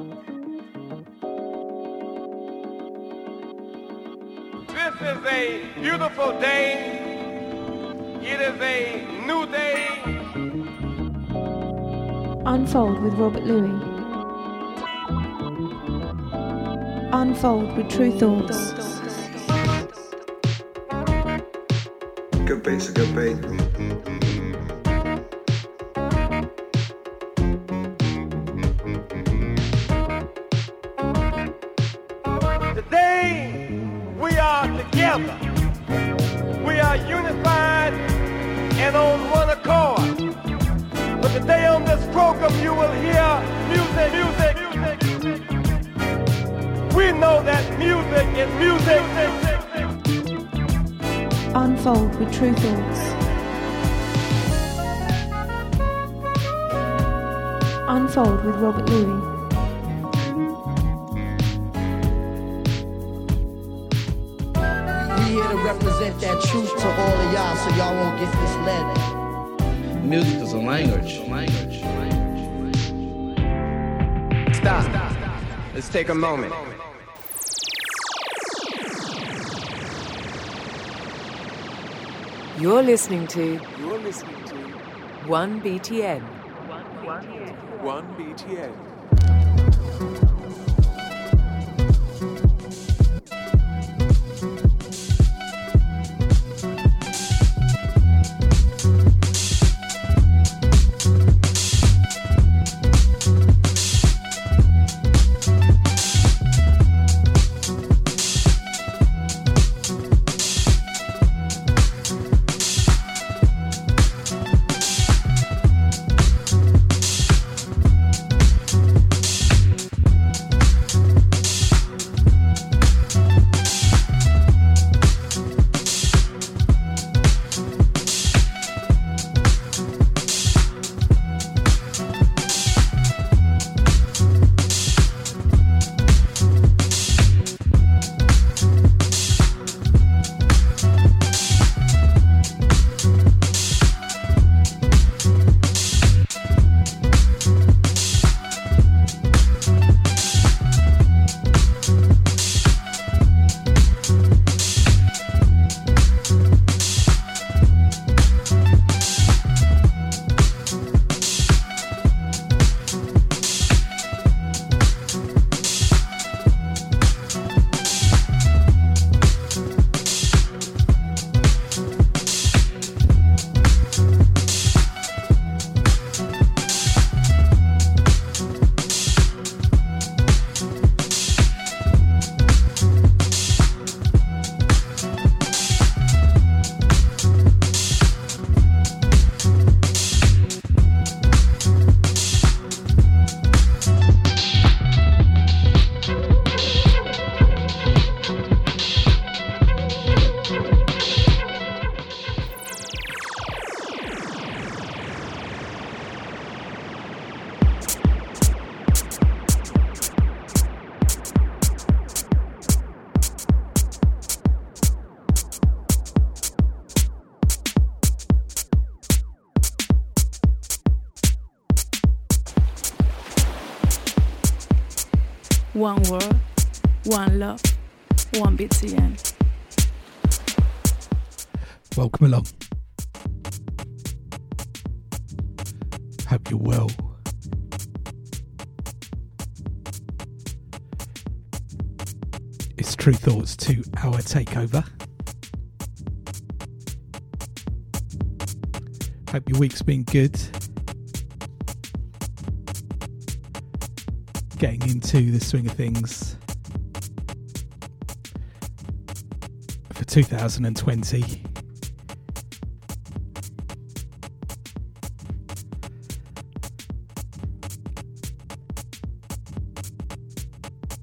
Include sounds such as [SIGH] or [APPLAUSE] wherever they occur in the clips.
This is a beautiful day. It is a new day. Unfold with Robert Luis. Unfold with Tru Thoughts. Good beat's a good beat. With Tru Thoughts. Unfold with Robert Luis. We here to represent that truth to all of y'all so y'all won't get misled. Music is a language. Language. Stop. Let's take a moment. You're listening to. You're listening to. 1BTN. 1BTN. One world, one love, one BTN. Welcome along. Hope you're well. It's Tru Thoughts to our takeover. Hope your week's been good. Into the swing of things for 2020.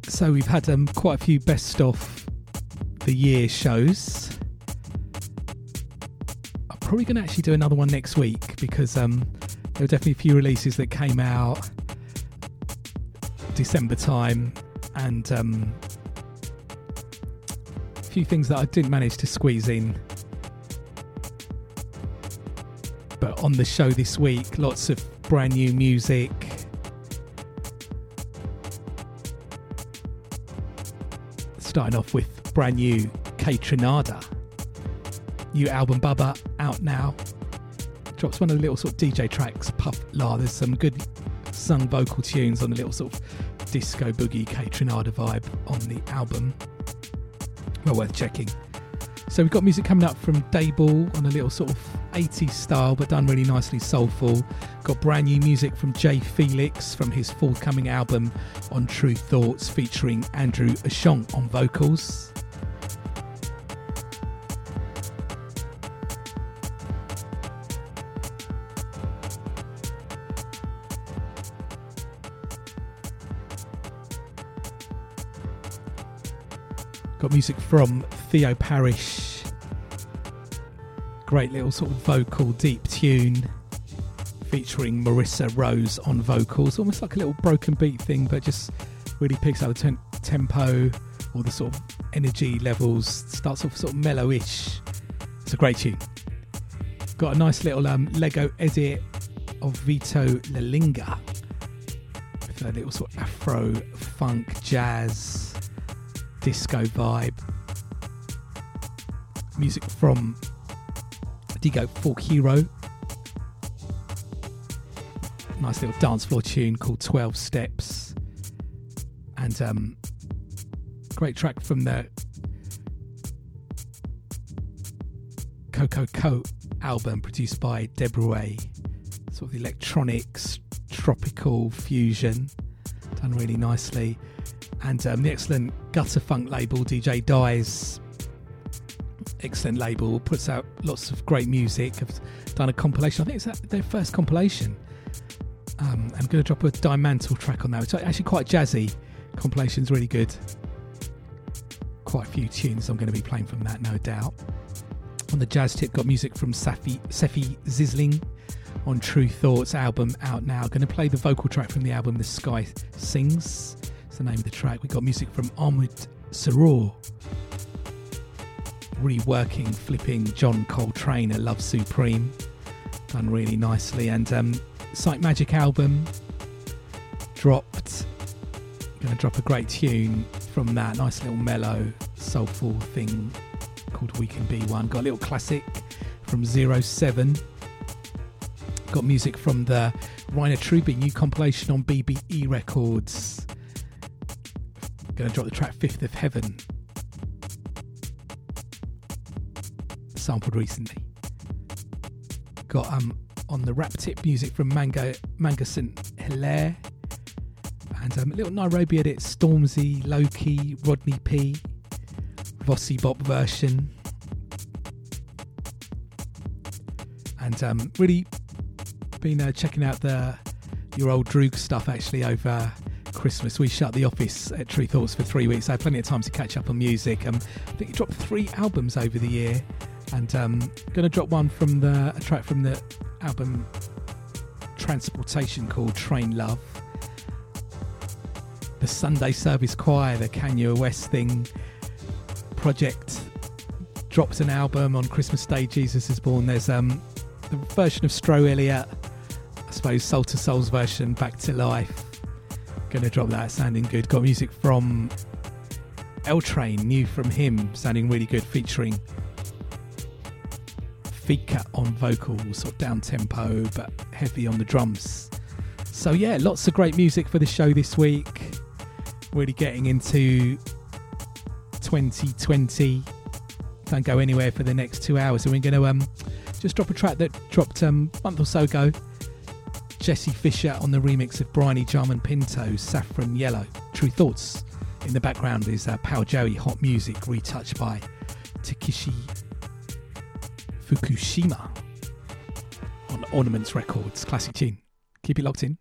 So we've had um, quite a few best of the year shows. I'm probably going to actually do another one next week because um, there were definitely a few releases that came out December time and um, a few things that I didn't manage to squeeze in. But on the show this week, lots of brand new music. Starting off with brand new Kaytranada. New album Bubba out now. Drops one of the little sort of DJ tracks, Puff Lah. There's some good sung vocal tunes on the little sort of disco boogie Kaytranada vibe on the album. Well worth checking. So we've got music coming up from Dayball on a little sort of 80s style, but done really nicely soulful. Got brand new music from Jay Felix from his forthcoming album on Tru Thoughts, featuring Andrew Ashong on vocals. Got music from Theo Parrish. Great little sort of vocal deep tune featuring Maurissa Rose on vocals. Almost like a little broken beat thing, but just really picks up the ten- tempo or the sort of energy levels. Starts off sort of mellowish. It's a great tune. Got a nice little um, Lego edit of Vito Lalinga with a little sort of Afro funk jazz disco vibe. Music from Digo Fork Hero. Nice little dance floor tune called 12 Steps. And um, great track from the Coco Co album produced by Deborah. Sort of electronics, tropical fusion. Done really nicely and um, the excellent gutter funk label DJ Dies. Excellent label, puts out lots of great music. I've done a compilation. I think it's their first compilation. Um, I'm going to drop a Dimantle track on that. It's actually quite jazzy. Compilation's really good. Quite a few tunes I'm going to be playing from that, no doubt. On the jazz tip, got music from Safi, Sefi Zisling on Tru Thoughts album out now. Going to play the vocal track from the album The Sky Sings the name of the track. We got music from Ahmed Saror, reworking, flipping John Coltrane at Love Supreme, done really nicely. And um, Psychemagik album dropped. Going to drop a great tune from that. Nice little mellow, soulful thing called We Can Be One. Got a little classic from Zero Seven. Got music from the Rainer Trüby new compilation on BBE Records. Going to drop the track Fifth of Heaven, sampled recently. Got um on the rap tip music from Mango Manga St. Hilaire. And um, a little Nairobi edit, Stormzy, Loki, Rodney P, Vossi Bop version. And um, really been uh, checking out the Your Old Droog stuff actually over Christmas, we shut the office at Tru Thoughts for three weeks. I had plenty of time to catch up on music. Um, I think he dropped three albums over the year, and um, going to drop one from the a track from the album Transportation called Train Love. The Sunday Service Choir, the Kanye West thing project, dropped an album on Christmas Day. Jesus is Born. There's um, the version of Stro Elliott, I suppose Soul II Soul's version, Back to Life Gonna drop that, sounding good. Got music from L Train, new from him, sounding really good, featuring Fika on vocals, sort of down tempo but heavy on the drums. So yeah, lots of great music for the show this week. Really getting into 2020. Don't go anywhere for the next two hours. So we're gonna um just drop a track that dropped um, a month or so ago Jesse Fisher on the remix of Bryony Jarman-Pinto's Saffron Yellow. Tru Thoughts. In the background is uh, Power Joey Hot Music, retouched by Takeshi Fukushima on Ornaments Records. Classic tune. Keep it locked in.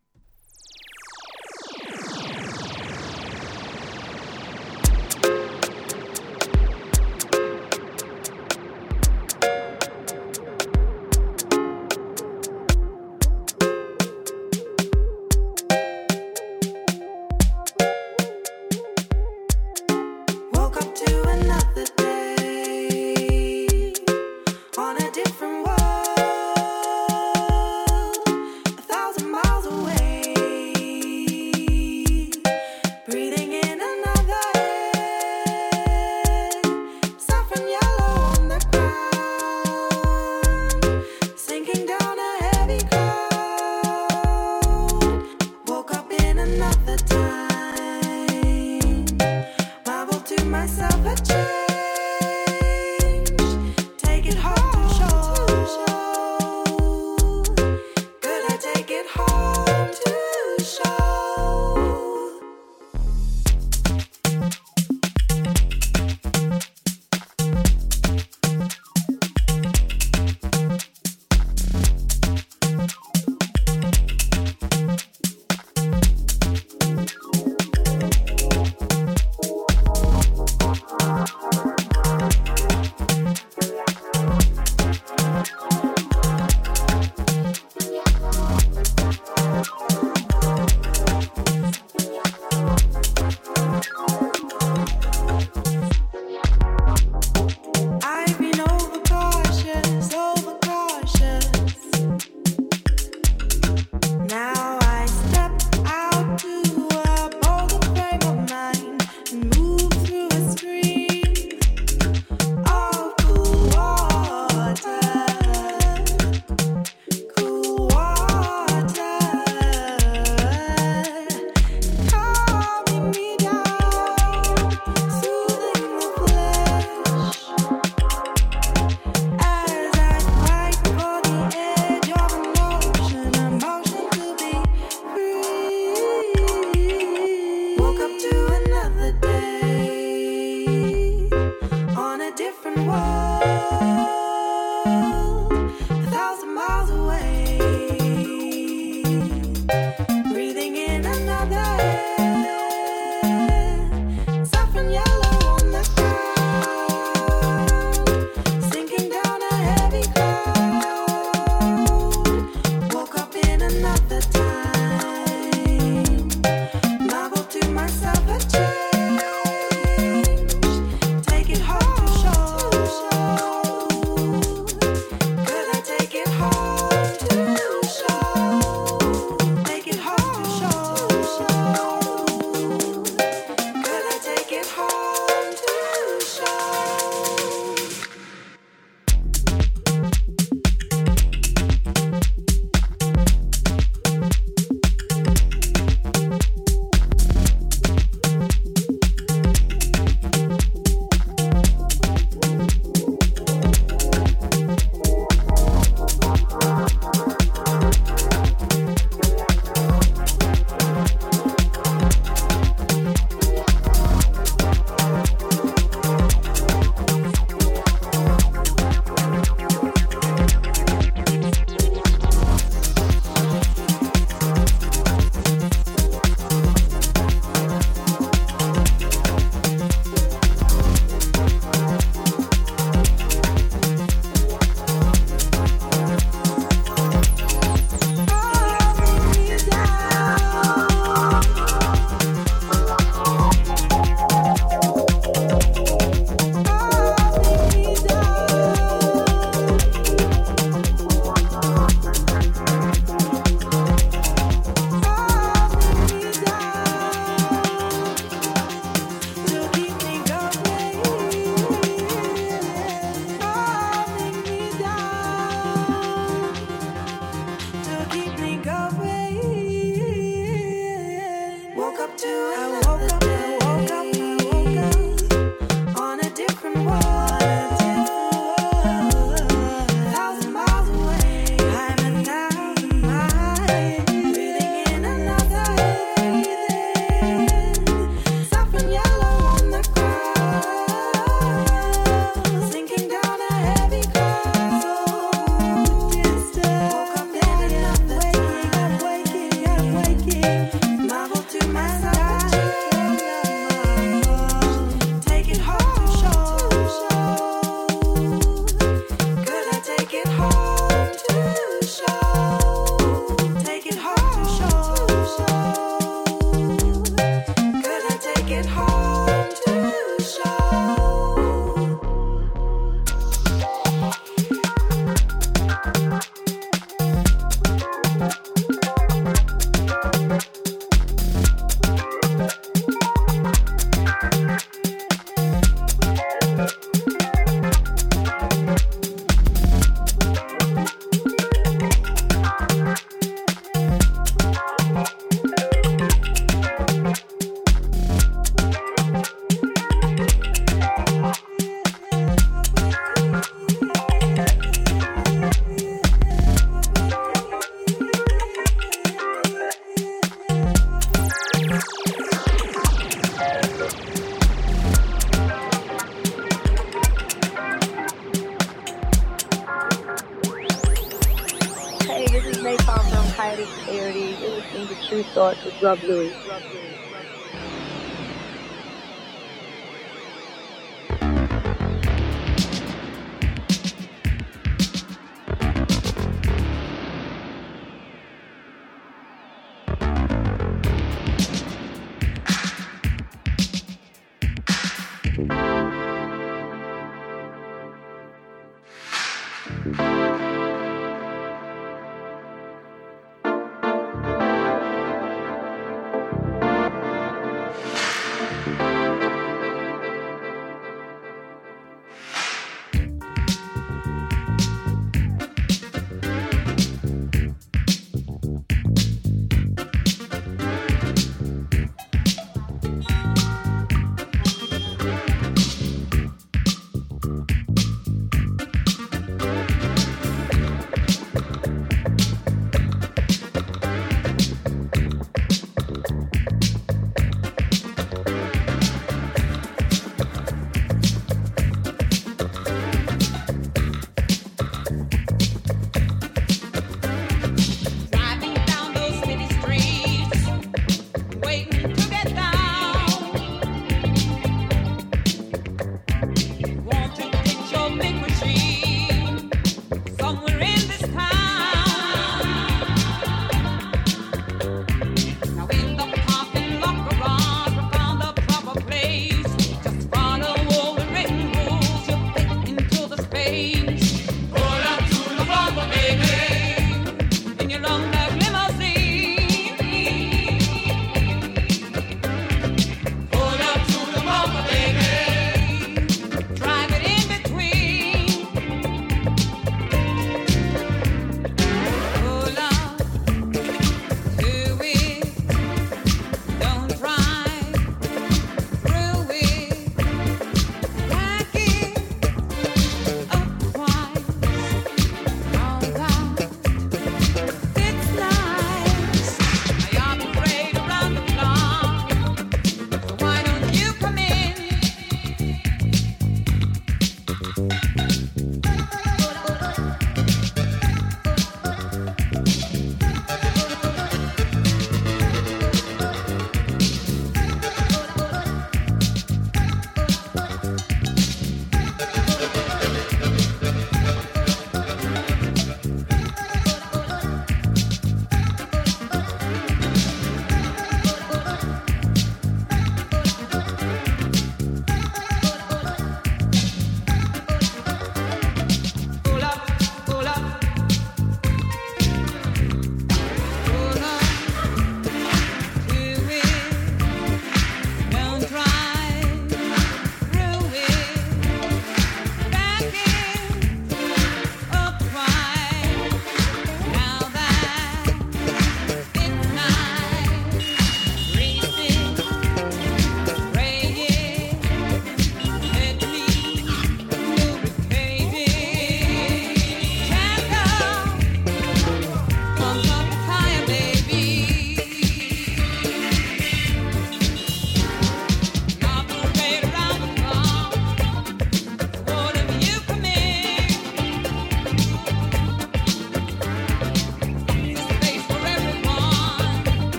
Unfold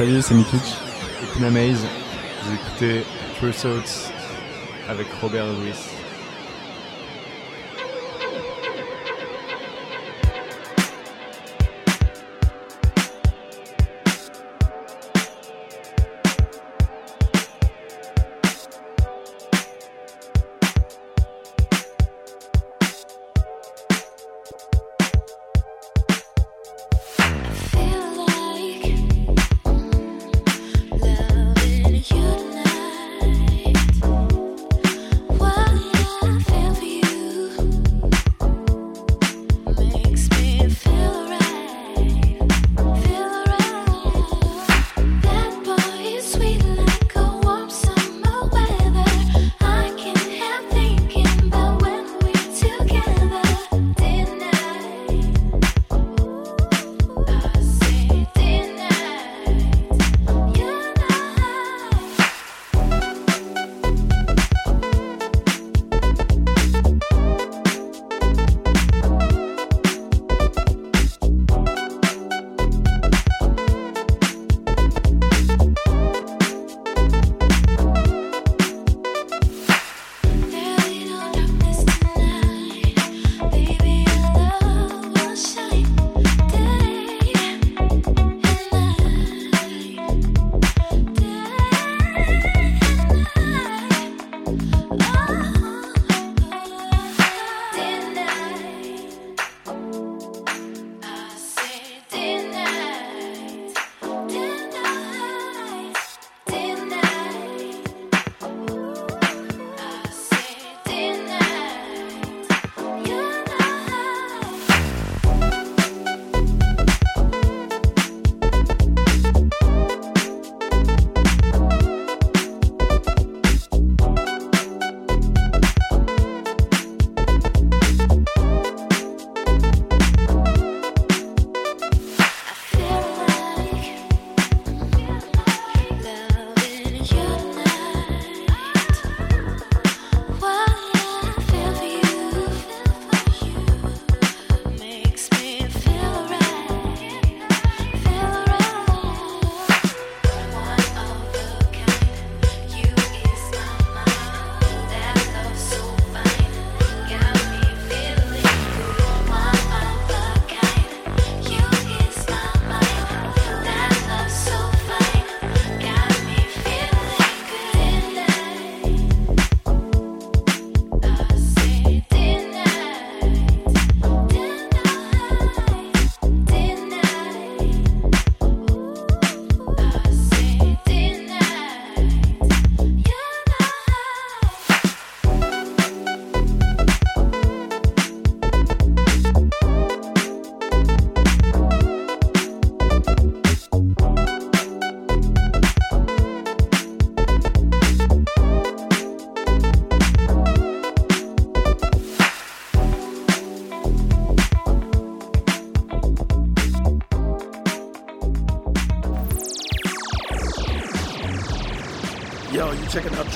with Rob Luis. Salut, c'est Mikik et Pina Maze. Vous écoutez Tru Thoughts avec Robert Luis.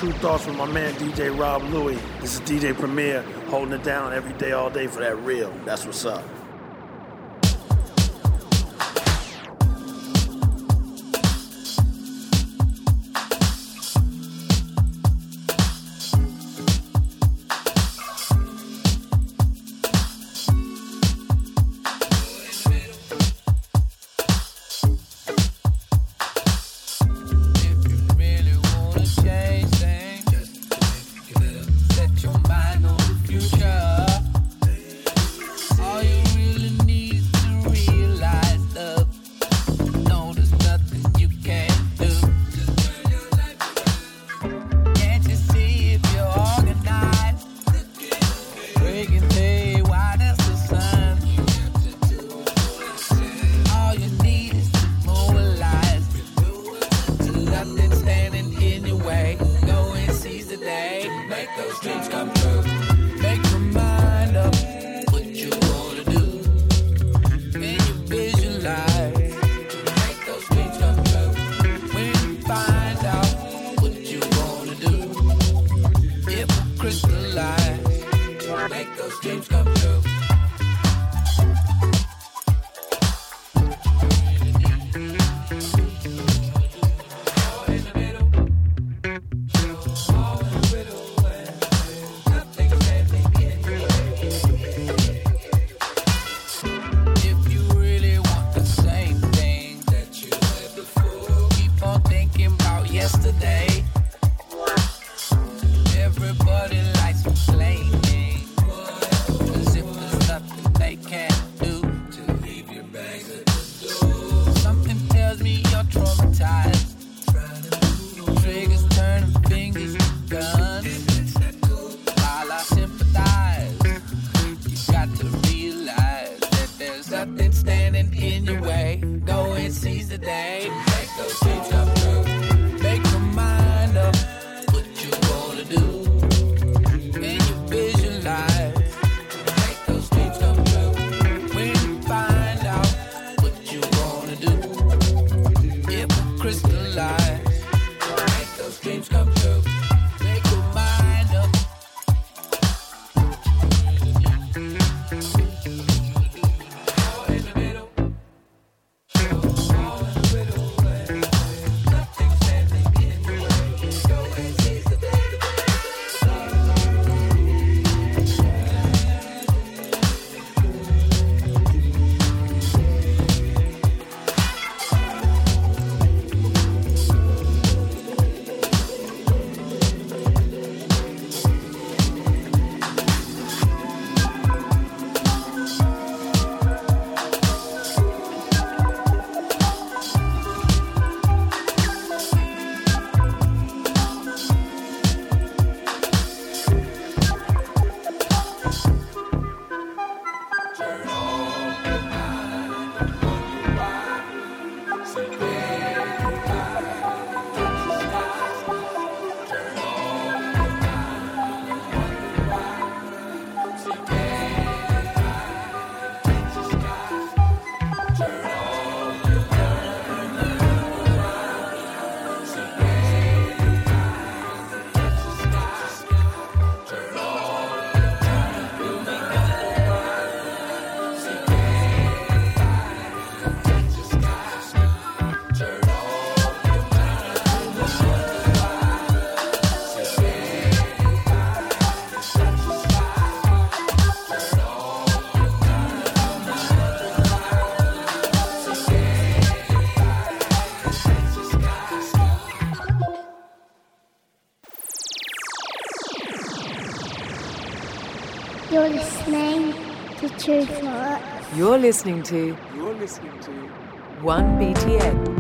Tru Thoughts with my man DJ Rob Louie. This is DJ Premier holding it down every day, all day for that real. That's what's up. You're listening to. You're listening to. 1BTN. 1BTN.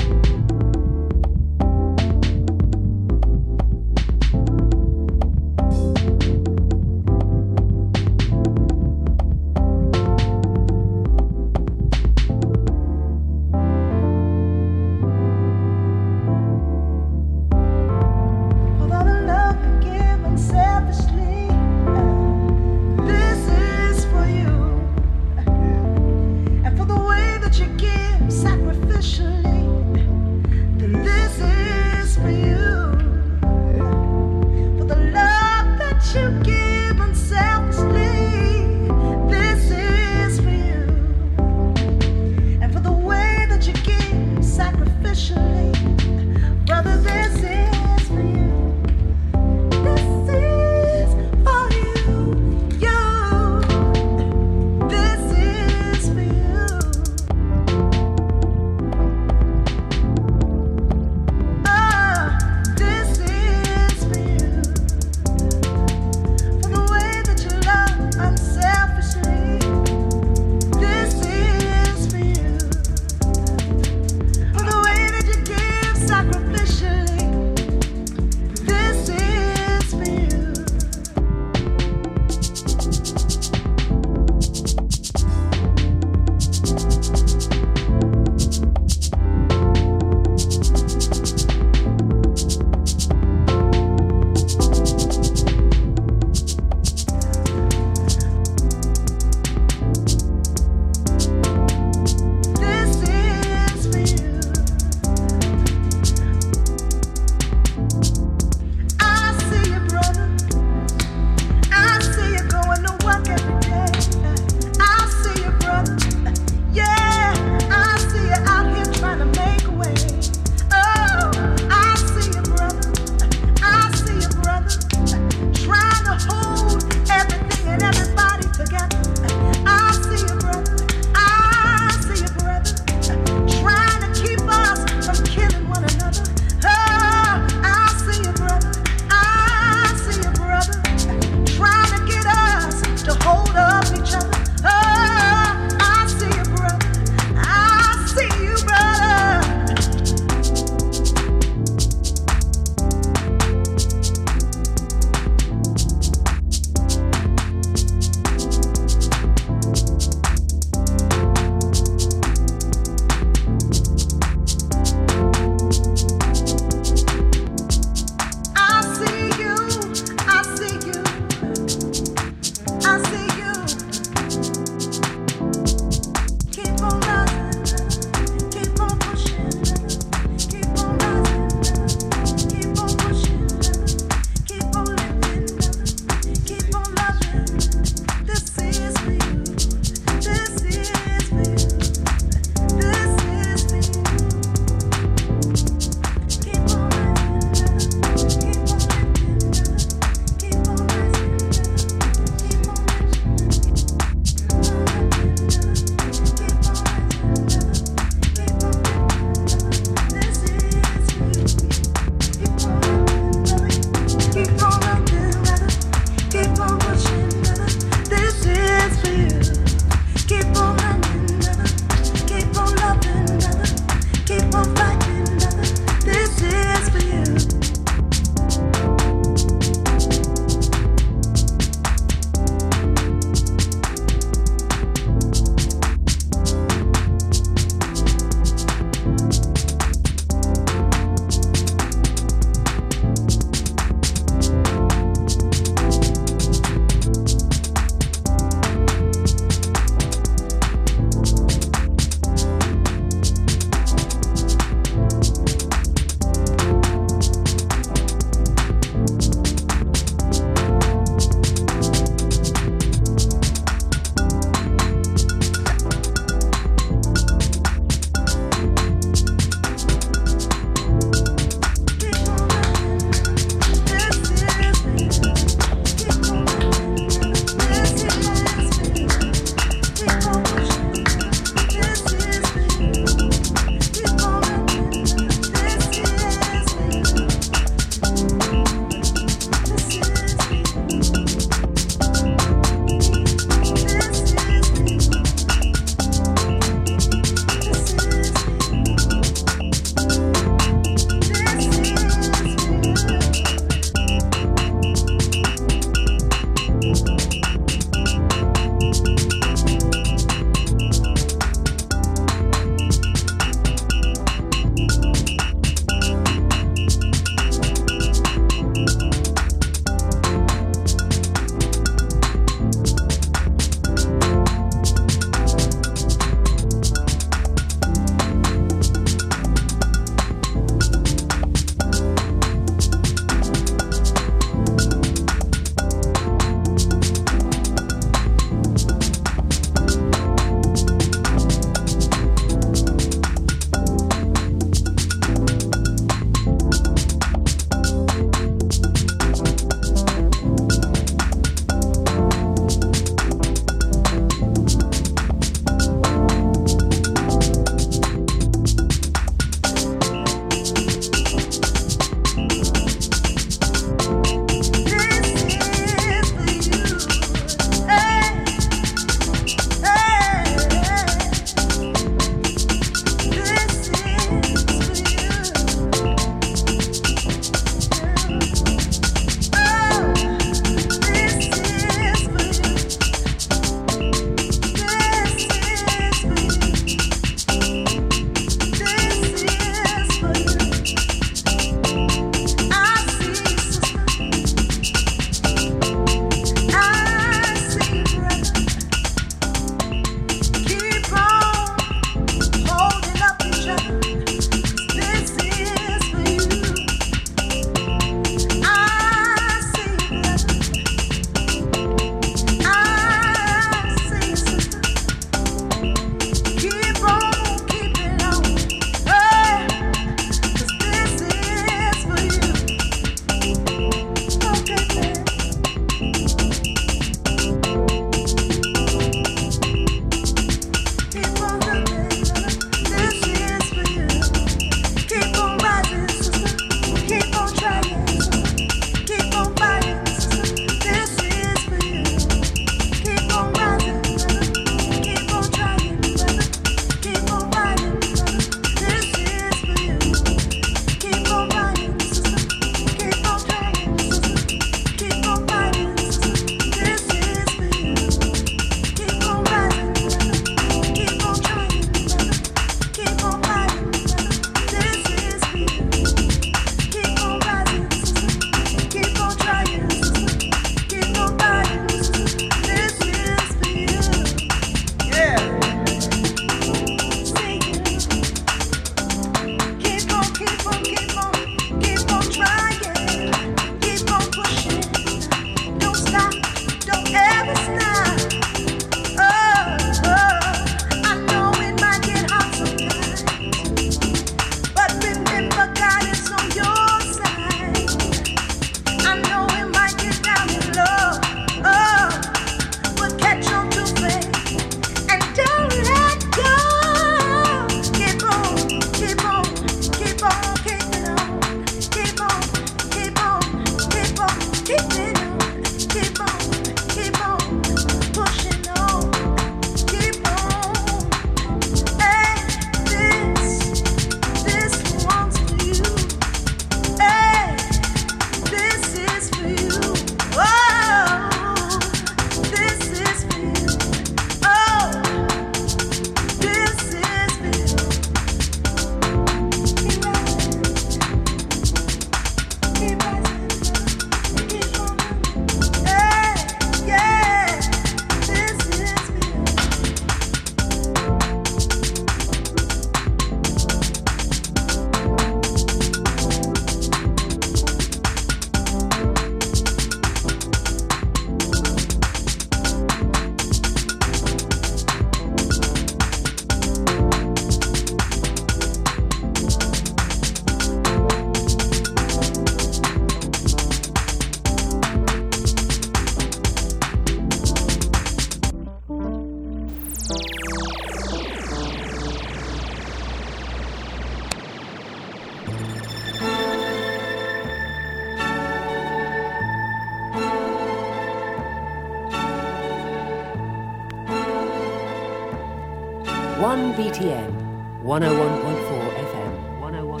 101.4 FM. 101.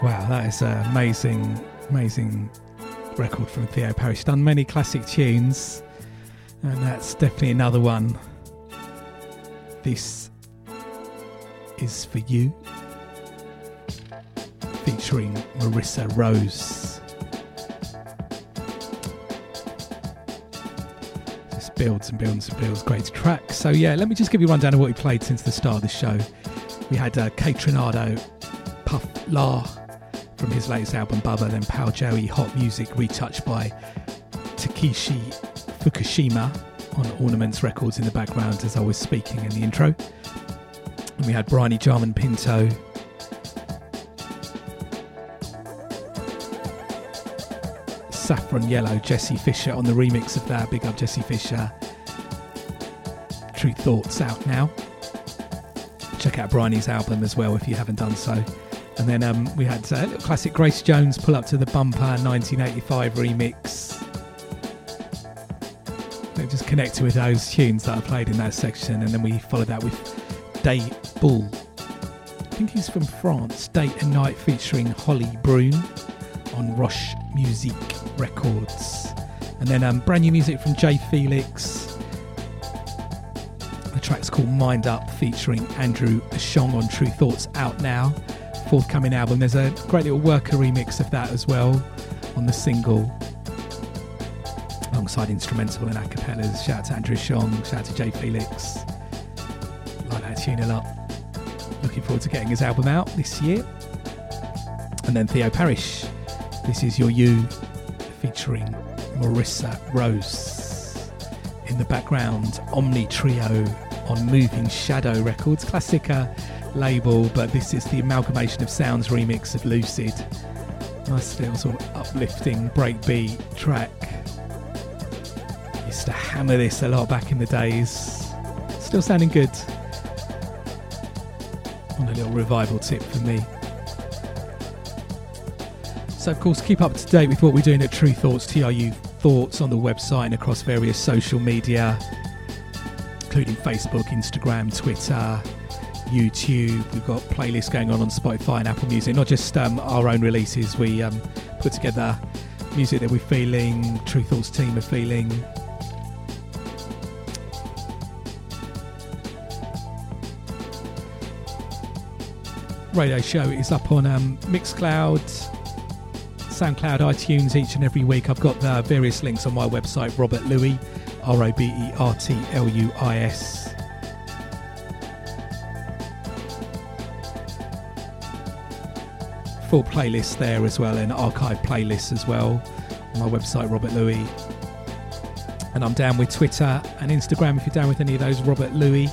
Wow, that is an amazing, amazing record from Theo Parrish. Done many classic tunes, and that's definitely another one. This is for you, featuring Maurissa Rose. Builds and builds and builds great track. So yeah, let me just give you a rundown of what we played since the start of the show. We had uh, Kaytranada, Puff Lah from his latest album Bubba, then Pal Joey Hot Music retouched by Takeshi Fukushima on Ornaments Records in the background as I was speaking in the intro. And we had Bryony Jarman Pinto. Saffron Yellow, Jesse Fisher on the remix of that. Big up Jesse Fisher. Tru Thoughts out now. Check out Bryony's album as well if you haven't done so. And then um, we had uh, classic Grace Jones pull up to the bumper 1985 remix. They just connected with those tunes that I played in that section, and then we followed that with Day Bull. I think he's from France. Date and Night featuring Holly Brune on Roche Music Records. And then um, brand new music from Jay Felix. The track's called Mind Up featuring Andrew Ashong on Tru Thoughts out now forthcoming album. There's a great little worker remix of that as well on the single, alongside instrumental and acapellas. Shout out to Andrew Ashong, shout out to Jay Felix. Like that tune a lot. Looking forward to getting his album out this year. And then Theo Parrish, This Is Your You, featuring Maurissa Rose. In the background, Omni Trio on Moving Shadow Records. Classic uh, label, but this is the amalgamation of sounds remix of Lucid. Nice little sort of uplifting breakbeat track. Used to hammer this a lot back in the days. Still sounding good. On a little revival tip for me. So, of course, keep up to date with what we're doing at Tru Thoughts, TRU Thoughts on the website and across various social media, including Facebook, Instagram, Twitter, YouTube. We've got playlists going on on Spotify and Apple Music. Not just um, our own releases. We um, put together music that we're feeling. Tru Thoughts team are feeling. Radio show is up on um, Mixcloud, SoundCloud, iTunes each and every week. I've got the various links on my website, Robert Luis, R O B E R T L U I S. full playlists there as well and archive playlists as well on my website Robert Luis and I'm down with Twitter and Instagram if you're down with any of those Robert Luis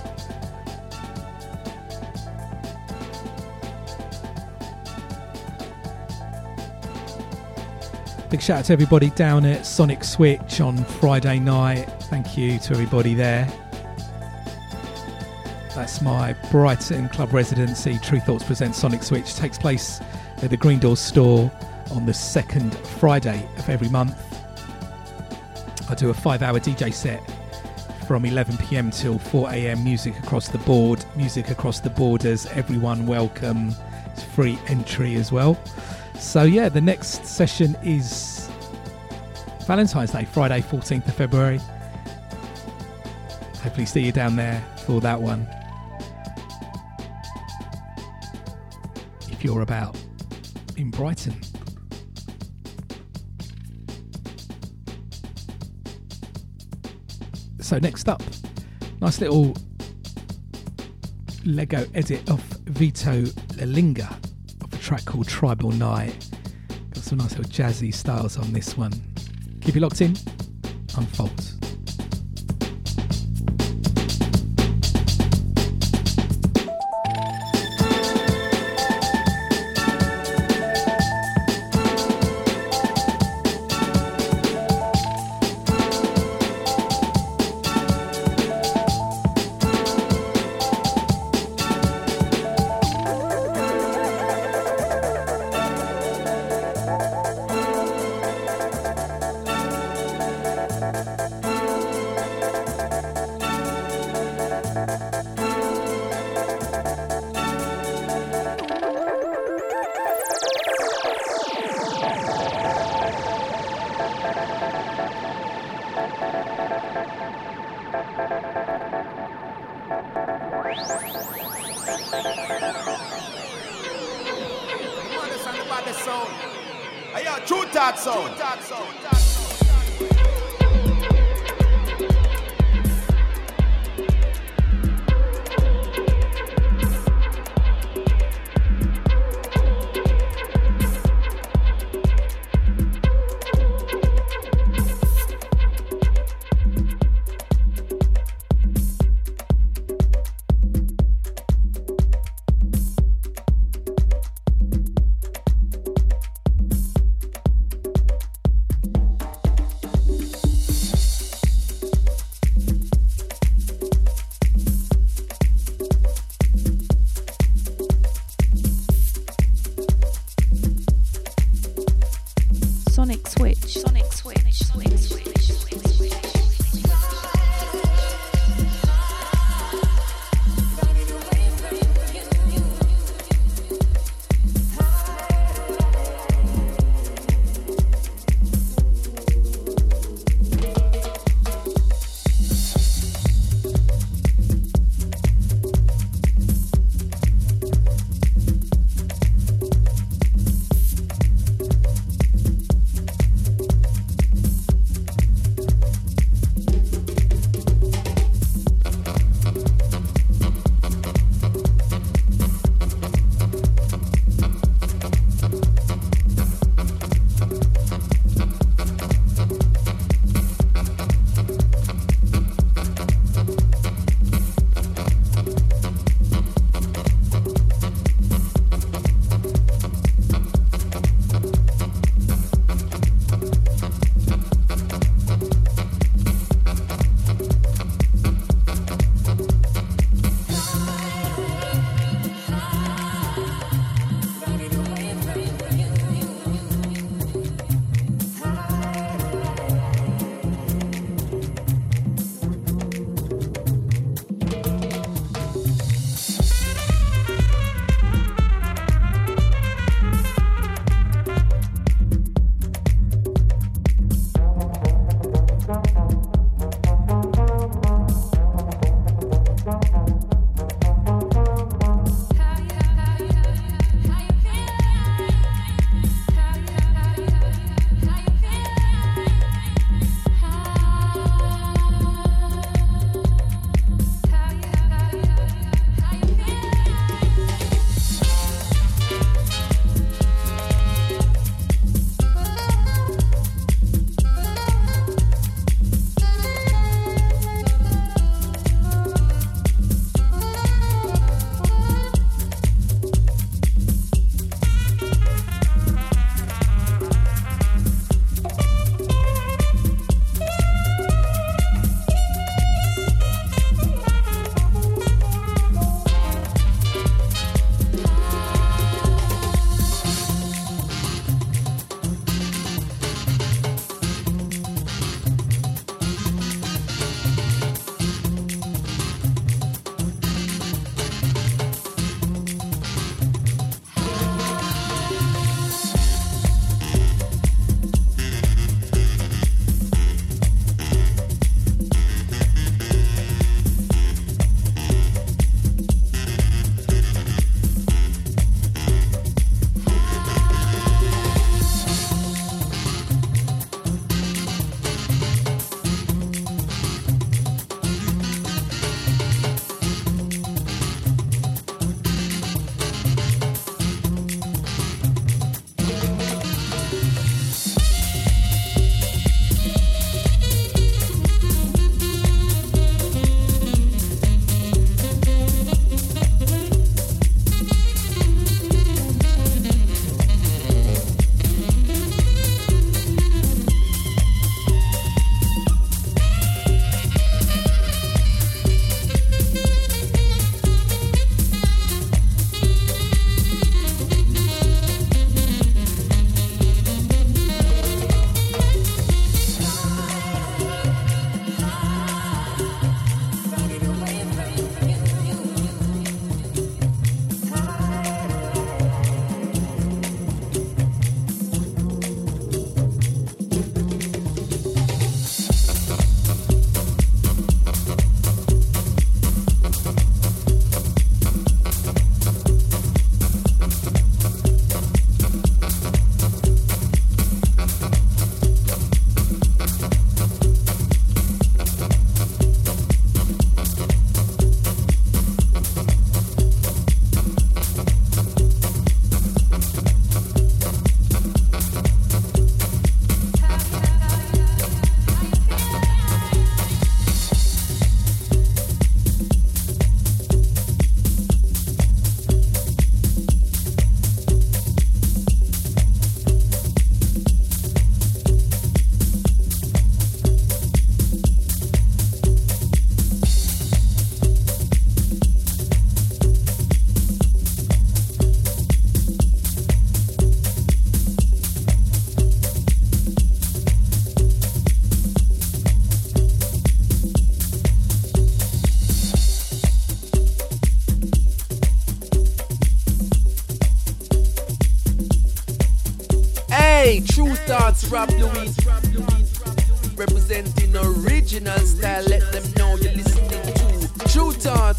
Big shout out to everybody down at Sonic Switch on Friday night. Thank you to everybody there. That's my Brighton club residency. Tru Thoughts presents Sonic Switch. Takes place at the Green Door store on the second Friday of every month. I do a five hour DJ set from 11 pm till 4 am, music across the board, music across the borders, everyone welcome. It's free entry as well. So, yeah, the next session is Valentine's Day, Friday, 14th of February. Hopefully, see you down there for that one. If you're about in Brighton. So, next up, nice little Lego edit of Vito Lalinga track called Tribal Night. Got some nice little jazzy styles on this one. Keep it locked in, unfolds. Luis. Representing original style, let them know you're listening to Tru Thoughts.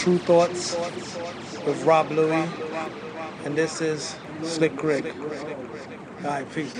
Tru Thoughts with Rob Luis, and this is Slick Rick. All right, peace.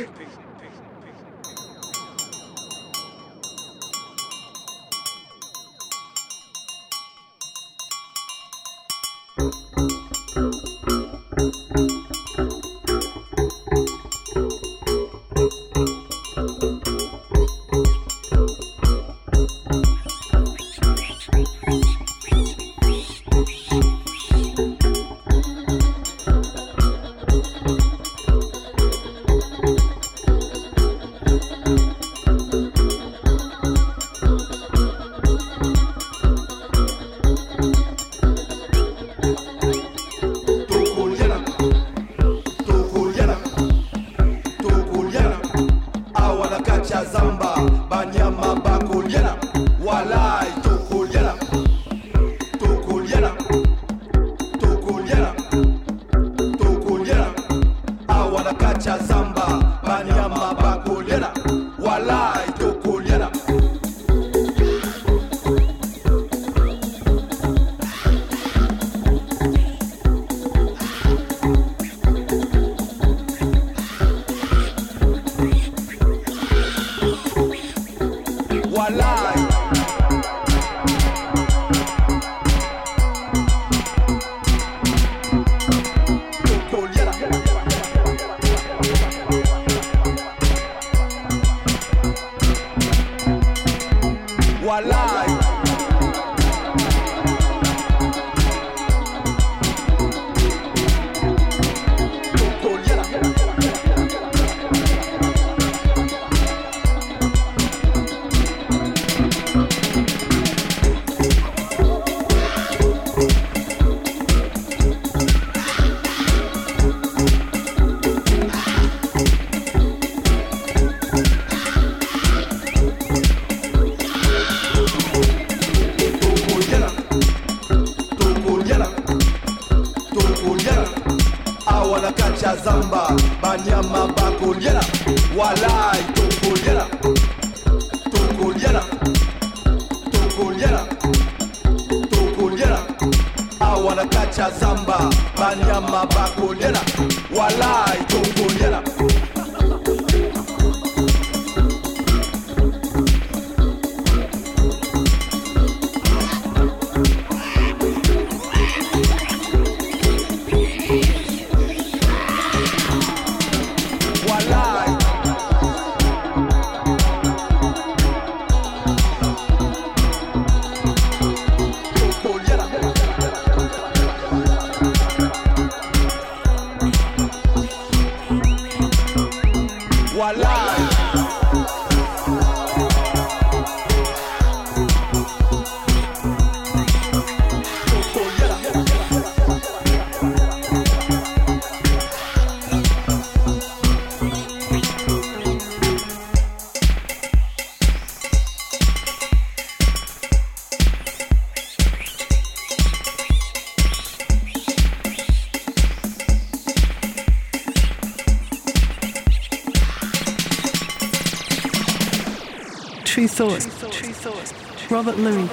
Robert Luis.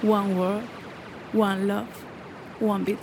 One world, one love, one beat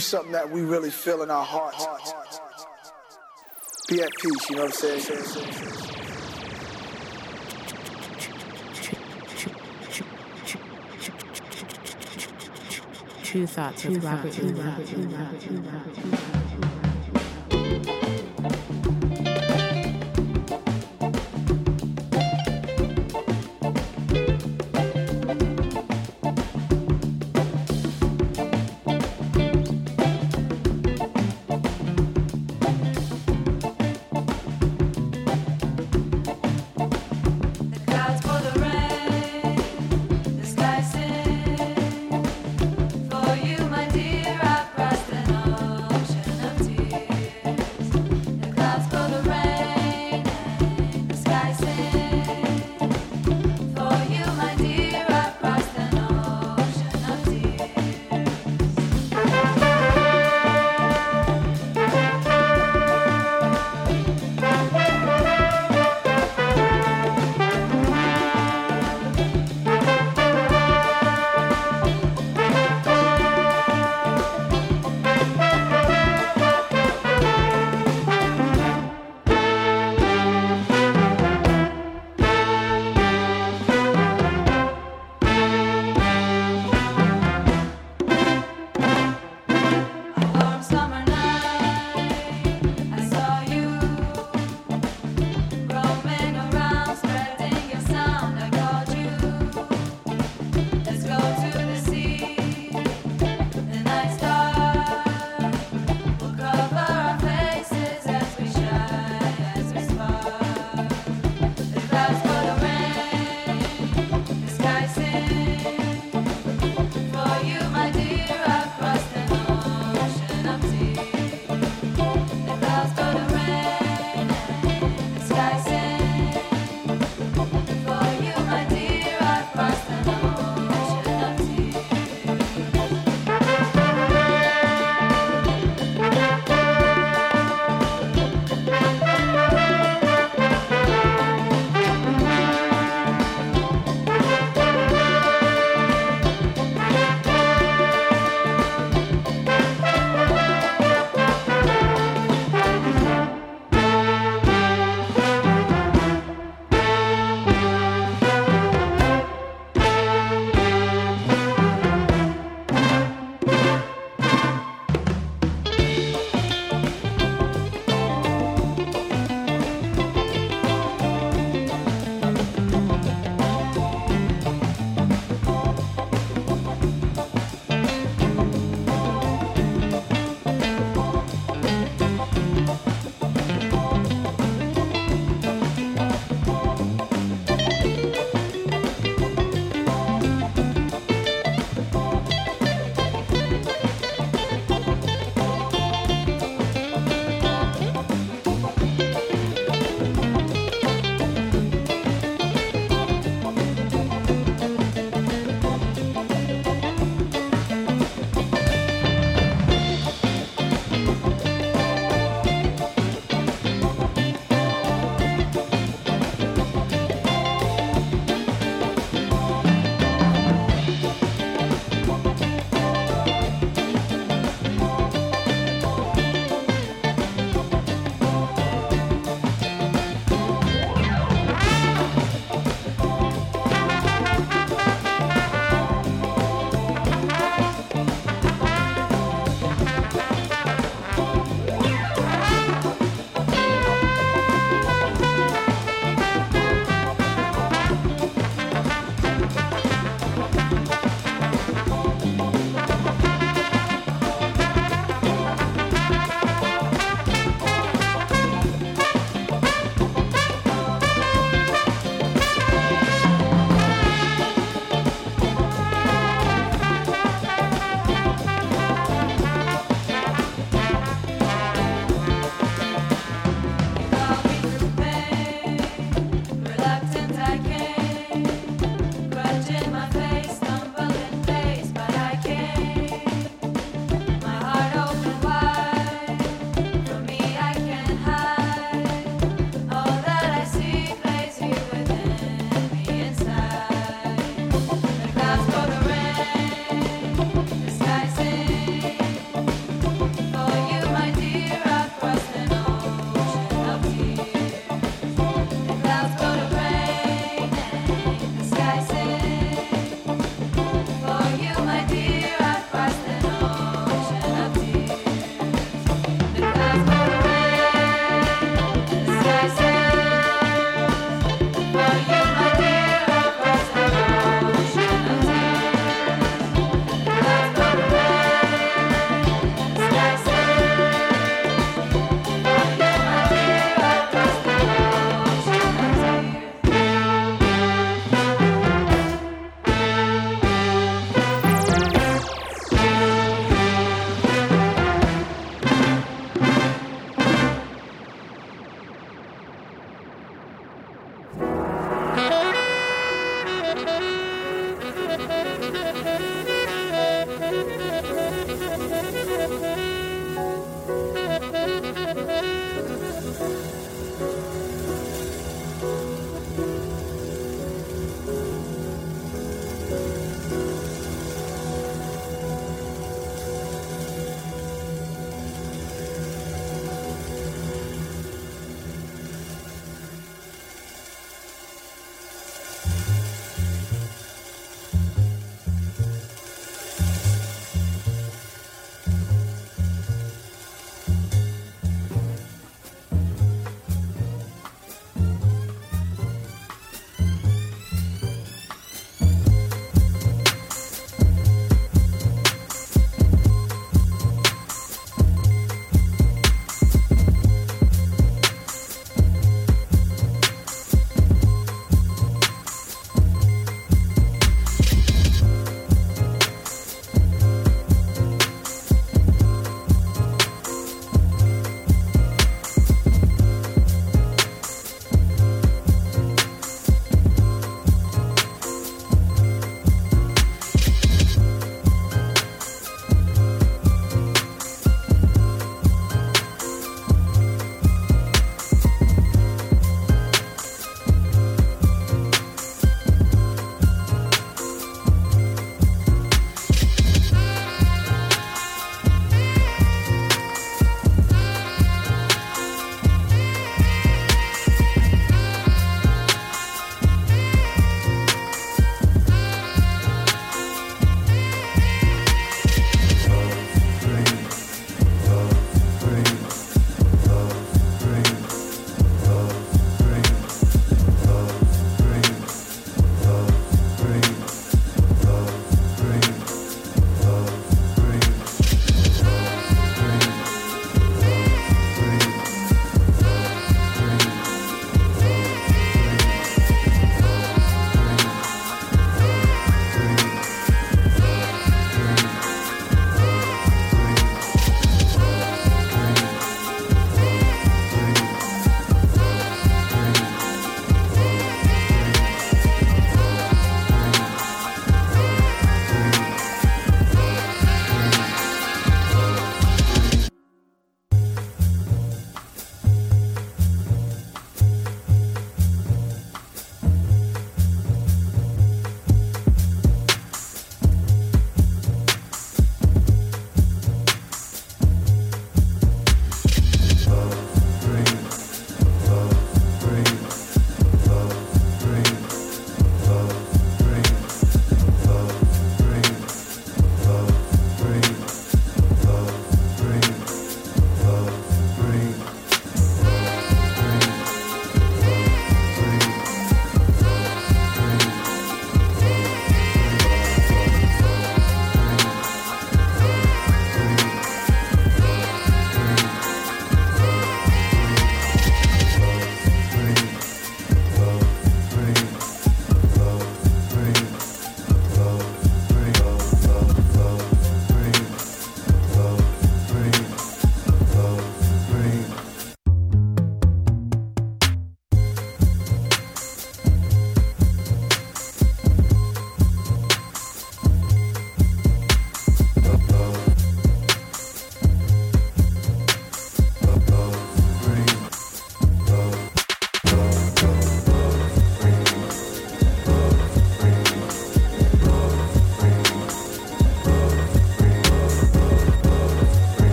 to end. something that we really feel in our hearts. Be at peace, you know what I'm saying? Tru Thoughts with Robert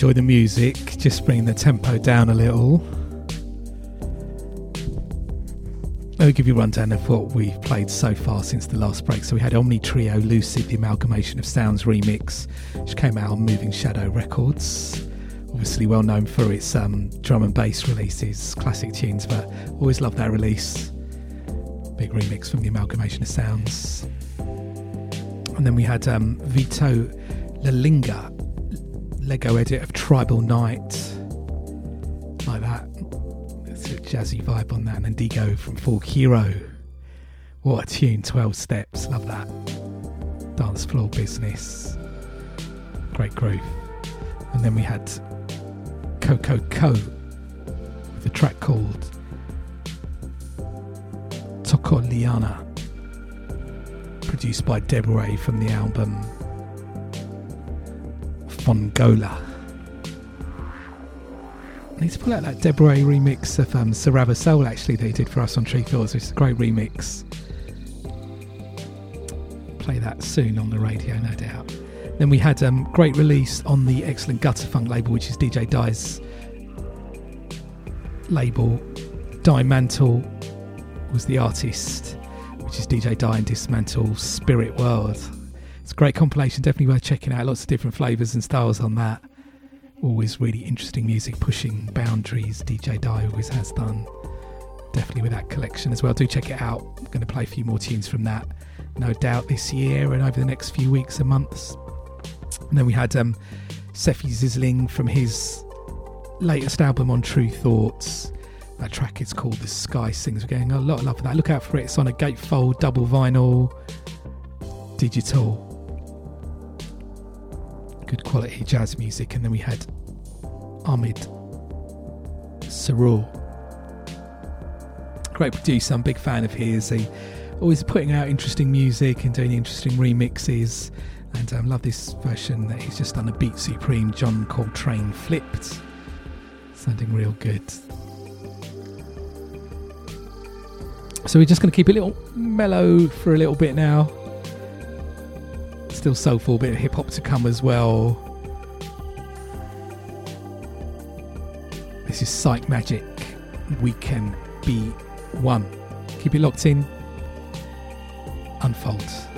enjoy the music. Just bring the tempo down a little. Let me give you a rundown of what we've played so far since the last break. So we had Omni Trio Lucid, the Amalgamation of Sounds remix, which came out on Moving Shadow Records. Obviously well known for its um, drum and bass releases, classic tunes, but always love that release. Big remix from the Amalgamation of Sounds. And then we had um, Vito Lalinga, Lego edit of Tribal Night, like that It's a jazzy vibe on that. And then Digo from Fork Hero. What a tune, 12 steps, love that. Dance floor business. Great groove. And then we had Coco Co with a track called Tokoliana, produced by Débruit from the album Fongola need to pull out that Débruit remix of um, Sarava Soul actually they did for us on Tru Thoughts, which is a great remix. Play that soon on the radio, no doubt. Then we had um, great release on the excellent Gutter Funk label, which is DJ Die's label. Die Mantle was the artist, which is DJ Die and Dismantle Spirit World. It's a great compilation, definitely worth checking out. Lots of different flavours and styles on that always really interesting music, pushing boundaries. DJ Die always has done. Definitely with that collection as well. Do check it out. I'm going to play a few more tunes from that, no doubt, this year and over the next few weeks and months. And then we had um, Sefi Zisling from his latest album on Tru Thoughts. That track is called The Sky Sings. We're getting a lot of love for that. Look out for it. It's on a gatefold, double vinyl, digital good quality jazz music. And then we had Ahmed Sarur. Great producer, I'm a big fan of his. He always putting out interesting music and doing interesting remixes. And I um, love this version that he's just done a Beat Supreme John Coltrane flipped. Sounding real good. So we're just going to keep it a little mellow for a little bit now. Still soulful, bit of hip hop to come as well. This is Psychemagik. We can be one. Keep it locked in. Unfold.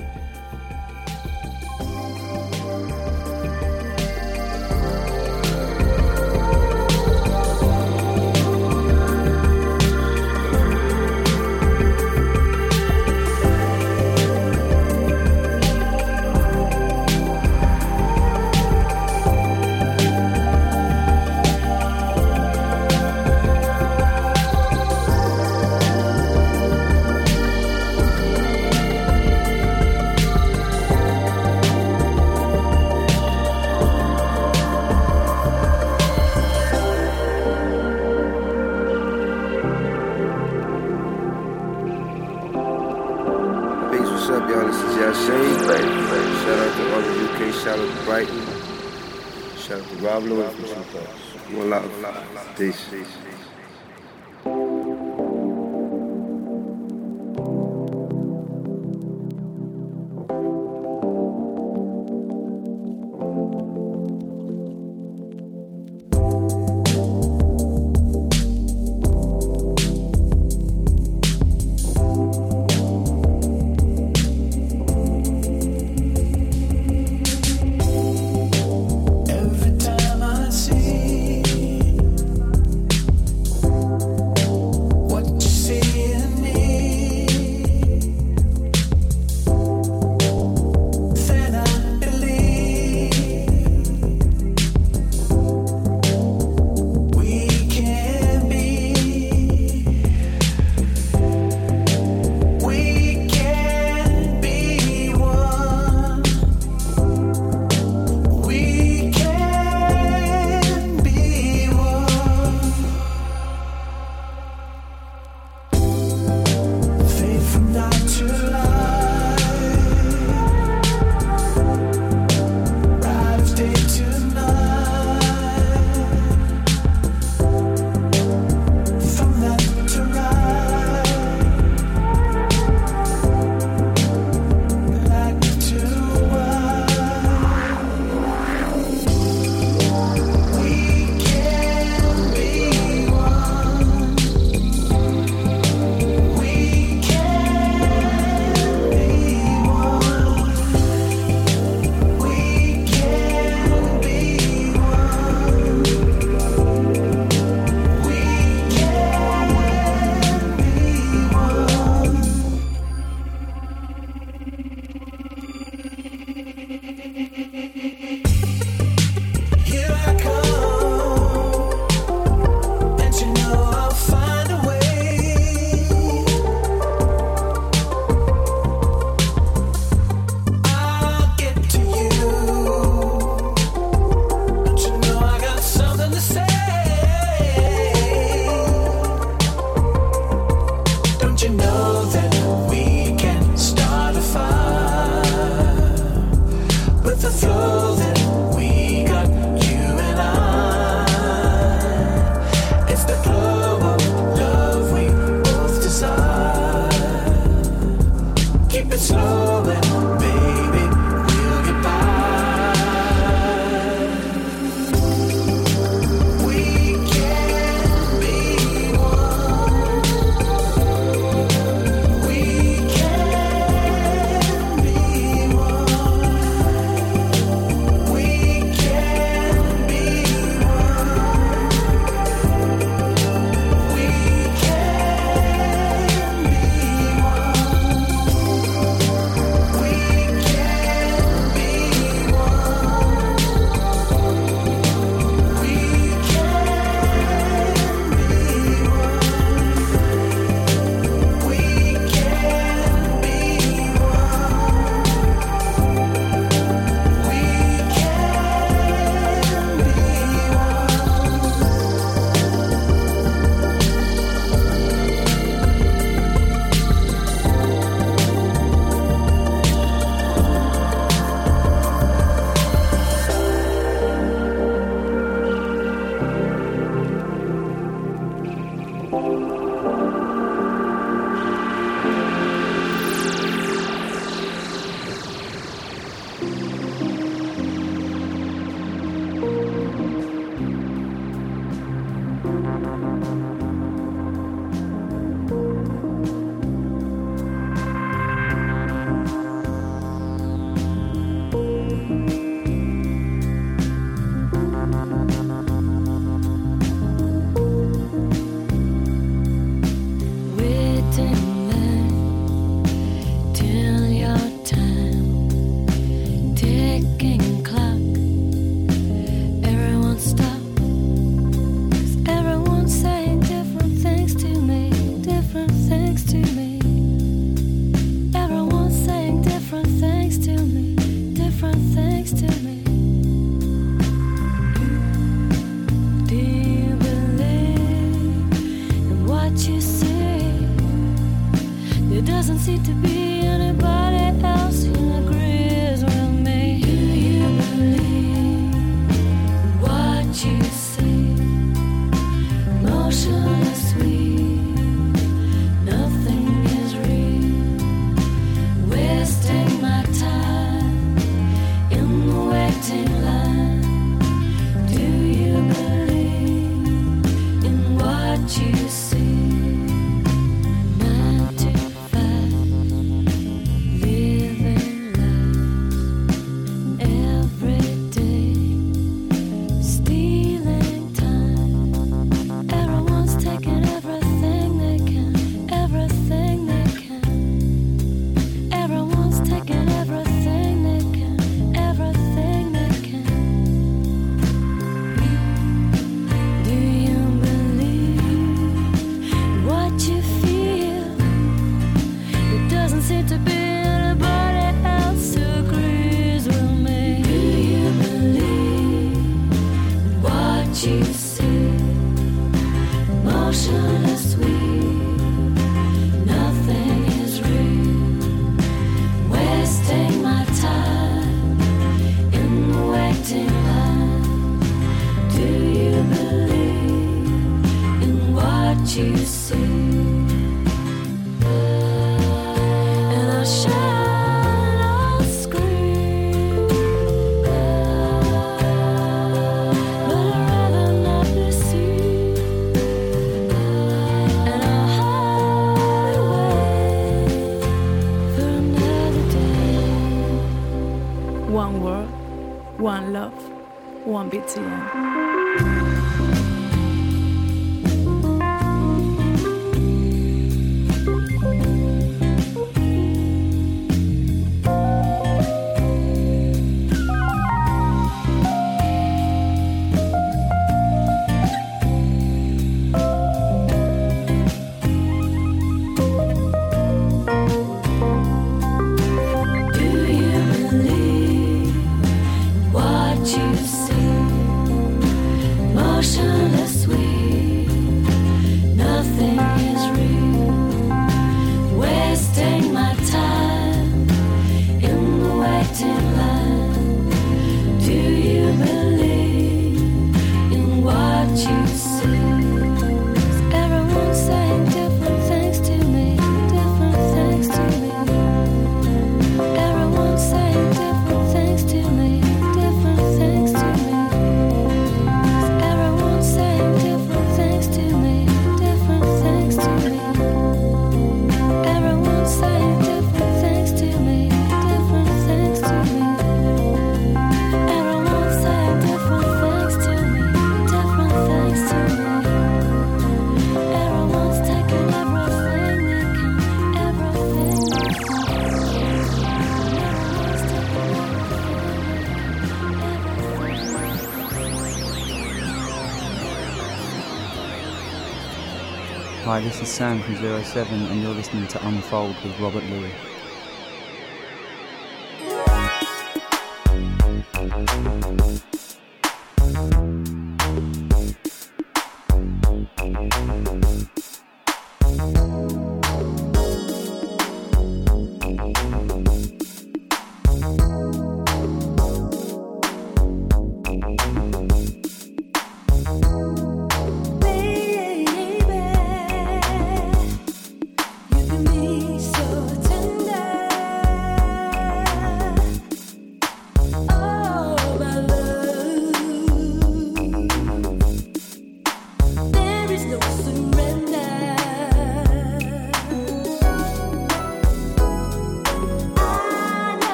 Sam from Zero Seven, and you're listening to Unfold with Robert Luis.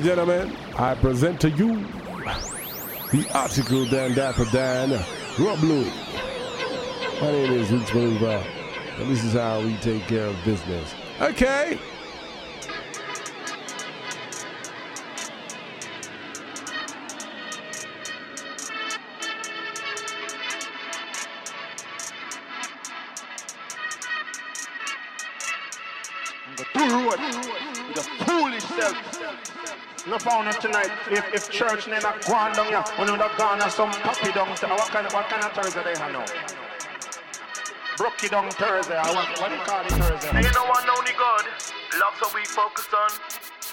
And gentlemen, I present to you the article Dan Dapper Dan, Rob Louie. My name is Roots Believer, and this is how we take care of business. Okay. Church name a gone down here, we know that gone some puppy down. So what kind of what kind of Thursday they have now? Brookie down Thursday. I want what do you call it Thursday? They don't want only God. Love so we focus on.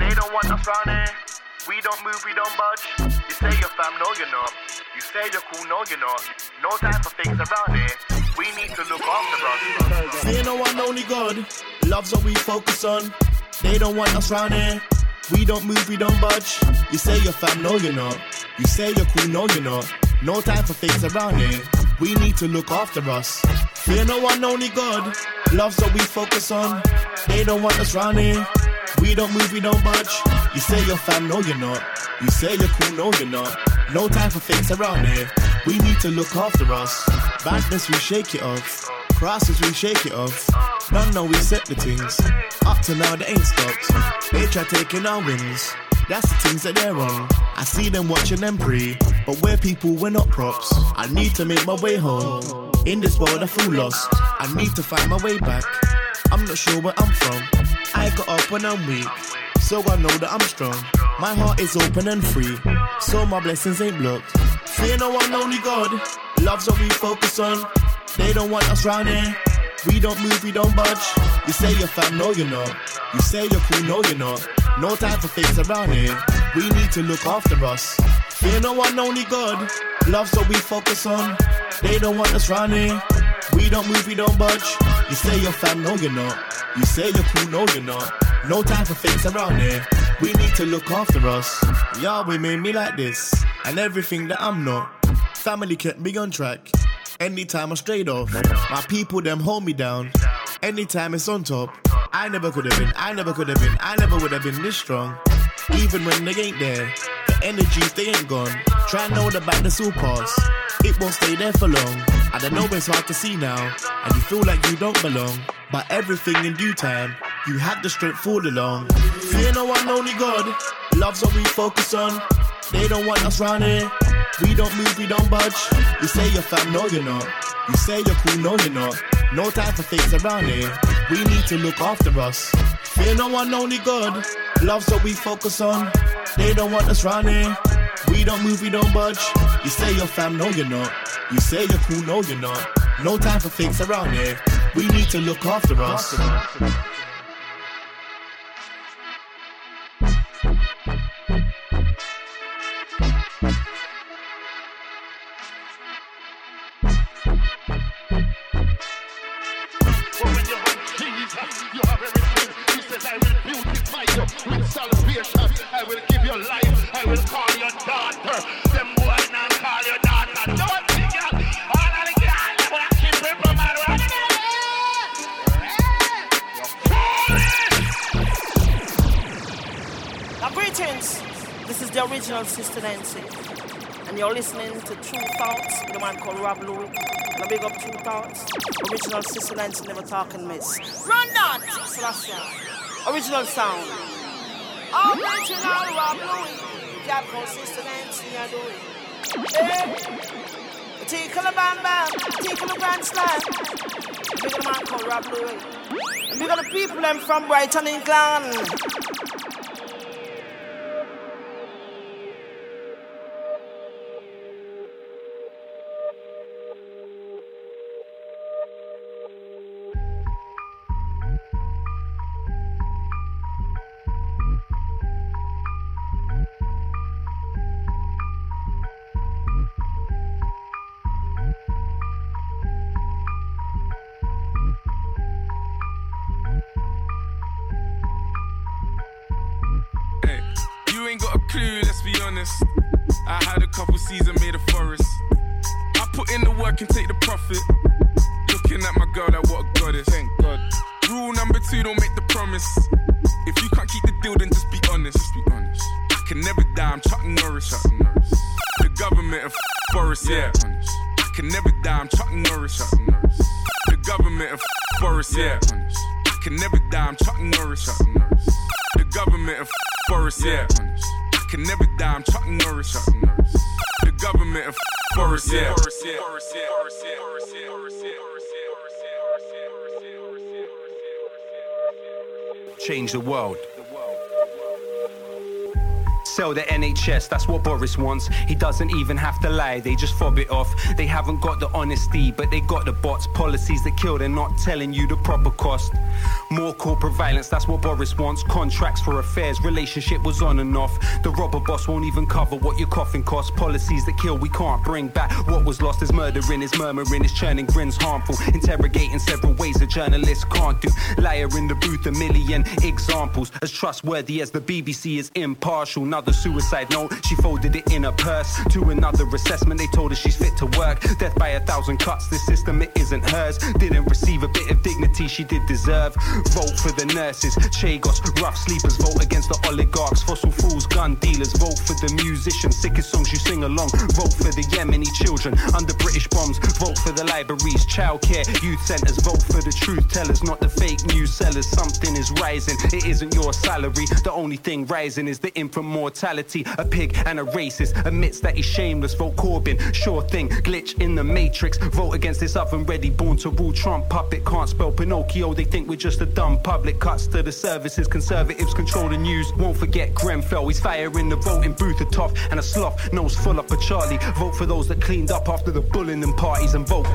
They don't want us round here. We don't move, we don't budge. You say you're fam, no you're not. You say you're cool, no you're not. No time for things around here. We need to look after us. They don't want only God. Love's what we focus on. They don't want us round here. We don't move, we don't budge. You say you're fam, no you're not. You say you're cool, no you're not. No time for fakes around here. We need to look after us. Fear no one, only God. Love's what we focus on. They don't want us round here. We don't move, we don't budge. You say you're fam, no you're not. You say you're cool, no you're not. No time for fakes around here. We need to look after us. Badness, we shake it off. Crosses, we shake it off. None know we set the things. Up to now, they ain't stopped. They try taking our wins. That's the things that they're on. I see them watching them pray. But we're people, we're not props. I need to make my way home. In this world, I feel lost. I need to find my way back. I'm not sure where I'm from. I got up when I'm weak. So I know that I'm strong. My heart is open and free. So my blessings ain't blocked. Fear no one, only God. Love's what we focus on. They don't want us round here. We don't move, we don't budge. You say you're fam, no you're not. You say you're cool, no you're not. No time for things around here. We need to look after us. Fear no one, only God. Love's what we focus on. They don't want us here. We don't move, we don't budge. You say you're fam, no you're not. You say you're cool, no you're not. No time for things around here. We need to look after us. Yahweh made me like this, and everything that I'm not. Family kept me on track. Anytime I strayed off, my people them hold me down. Anytime it's on top, I never could have been, I never could have been, I never would have been this strong. Even when they ain't there, the energies they ain't gone. Try know the the pass. It won't stay there for long. I don't know it's hard to see now, and you feel like you don't belong. But everything in due time, you had the strength all along. Fear no one, only God. Love's what we focus on. They don't want us round here. We don't move, we don't budge. You say you're fam, no you're not. You say you're cool, no you're not. No time for fakes around here. We need to look after us. Fear no one, only God. Love's what we focus on. They don't want us here. We don't move, we don't budge. You say you're fam, no you're not. You say you're cool, no you're not. No time for fakes around here. We need to look after us. I will call your daughter. Them boy not call your daughter. Don't think you all of the girls keep Now, greetings. This is the original Sister Nancy. And you're listening to Tru Thoughts with a man called Rob Louie. And big up Tru Thoughts. Original Sister Nancy never talking miss. Run that! Sebastian. Original sound. Original Rob Louie. Job called Sister Nancy, I. Hey. Tickle a bam bam. Tickle a grand slam. Big man Rob Louie. And big up the people them from Brighton, England. Honest. I had a couple seasons made a forest. I put in the work and take the profit. Looking at my girl, like what a goddess. Thank God. Rule number two, don't make the promise. If you can't keep the deal, then just be honest. Just be honest. I can never die, I'm Chuck Norris. Chuck Norris. The government of Boris, yeah. I can never die, I'm Chuck Norris. Chuck Norris. The government of Boris, yeah. I can never die, I'm Chuck Norris. Chuck Norris. The government of Boris, yeah. I die, I'm Chuck Norris. Chuck Norris. The government of Boris, yeah. Boris, yeah. Boris, yeah. Boris, yeah. Boris, yeah. Boris, yeah. Change the world. Sell the NHS, that's what Boris wants. He doesn't even have to lie, they just fob it off. They haven't got the honesty, but they got the bots. Policies that kill, they're not telling you the proper cost. More corporate violence, that's what Boris wants. Contracts for affairs, relationship was on and off. The robber boss won't even cover what your coffin costs. Policies that kill, we can't bring back. What was lost is murdering, is murmuring, is churning grins harmful. Interrogating several ways a journalist can't do. Liar in the booth, a million examples. As trustworthy as the BBC is impartial. Another suicide note, she folded it in her purse. To another assessment, they told her she's fit to work. Death by a thousand cuts, this system it isn't hers. Didn't receive a bit of dignity she did deserve. Vote for the nurses, Chagos, rough sleepers. Vote against the oligarchs, fossil fools, gun dealers. Vote for the musicians, sickest songs you sing along. Vote for the Yemeni children under British bombs. Vote for the libraries, childcare, youth centers. Vote for the truth tellers, not the fake news sellers. Something is rising, it isn't your salary. The only thing rising is the infant mortality. A pig and a racist admits that he's shameless. Vote Corbyn, sure thing, glitch in the matrix. Vote against this oven ready, born to rule Trump puppet. Can't spell Pinocchio, they think we're just a dumb public. Cuts to the services, conservatives control the news. Won't forget Grenfell, he's firing the voting booth. A tough and a sloth, nose full up a Charlie. Vote for those that cleaned up after the bullying parties and vote.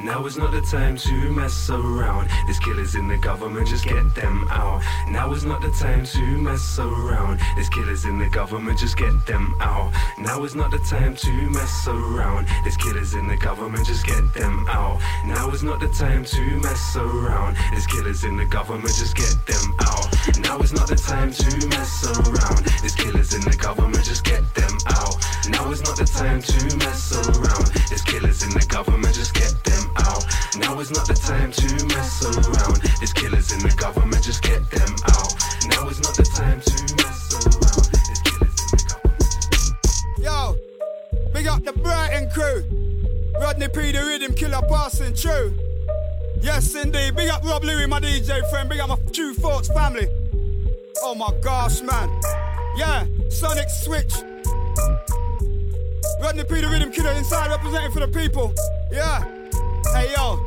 Now is not the time to mess around. There's killers in the government, just get them out. Now is not the time to mess around. There's killers in the government, just get them out. Now is not the time to mess around. There's killers in the government, just get them out. Now is not the time to mess around. There's killers in the government, just get them out. Now is not the time to mess around. There's killers in the government, just get them out. Now is not the time to mess around. There's killers in the government, just get them out. Now is not the time to mess around. There's killers in the government, just get them out. Now is not the time to mess around. There's killers in the government. Yo, big up the Brighton crew. Rodney P, the rhythm killer, passing true. Yes, indeed. Big up Rob Luis, my DJ friend. Big up my Tru Thoughts family. Oh my gosh, man. Yeah, Sonic Switch. Rodney P, the rhythm killer, inside representing for the people. Yeah. Hey yo,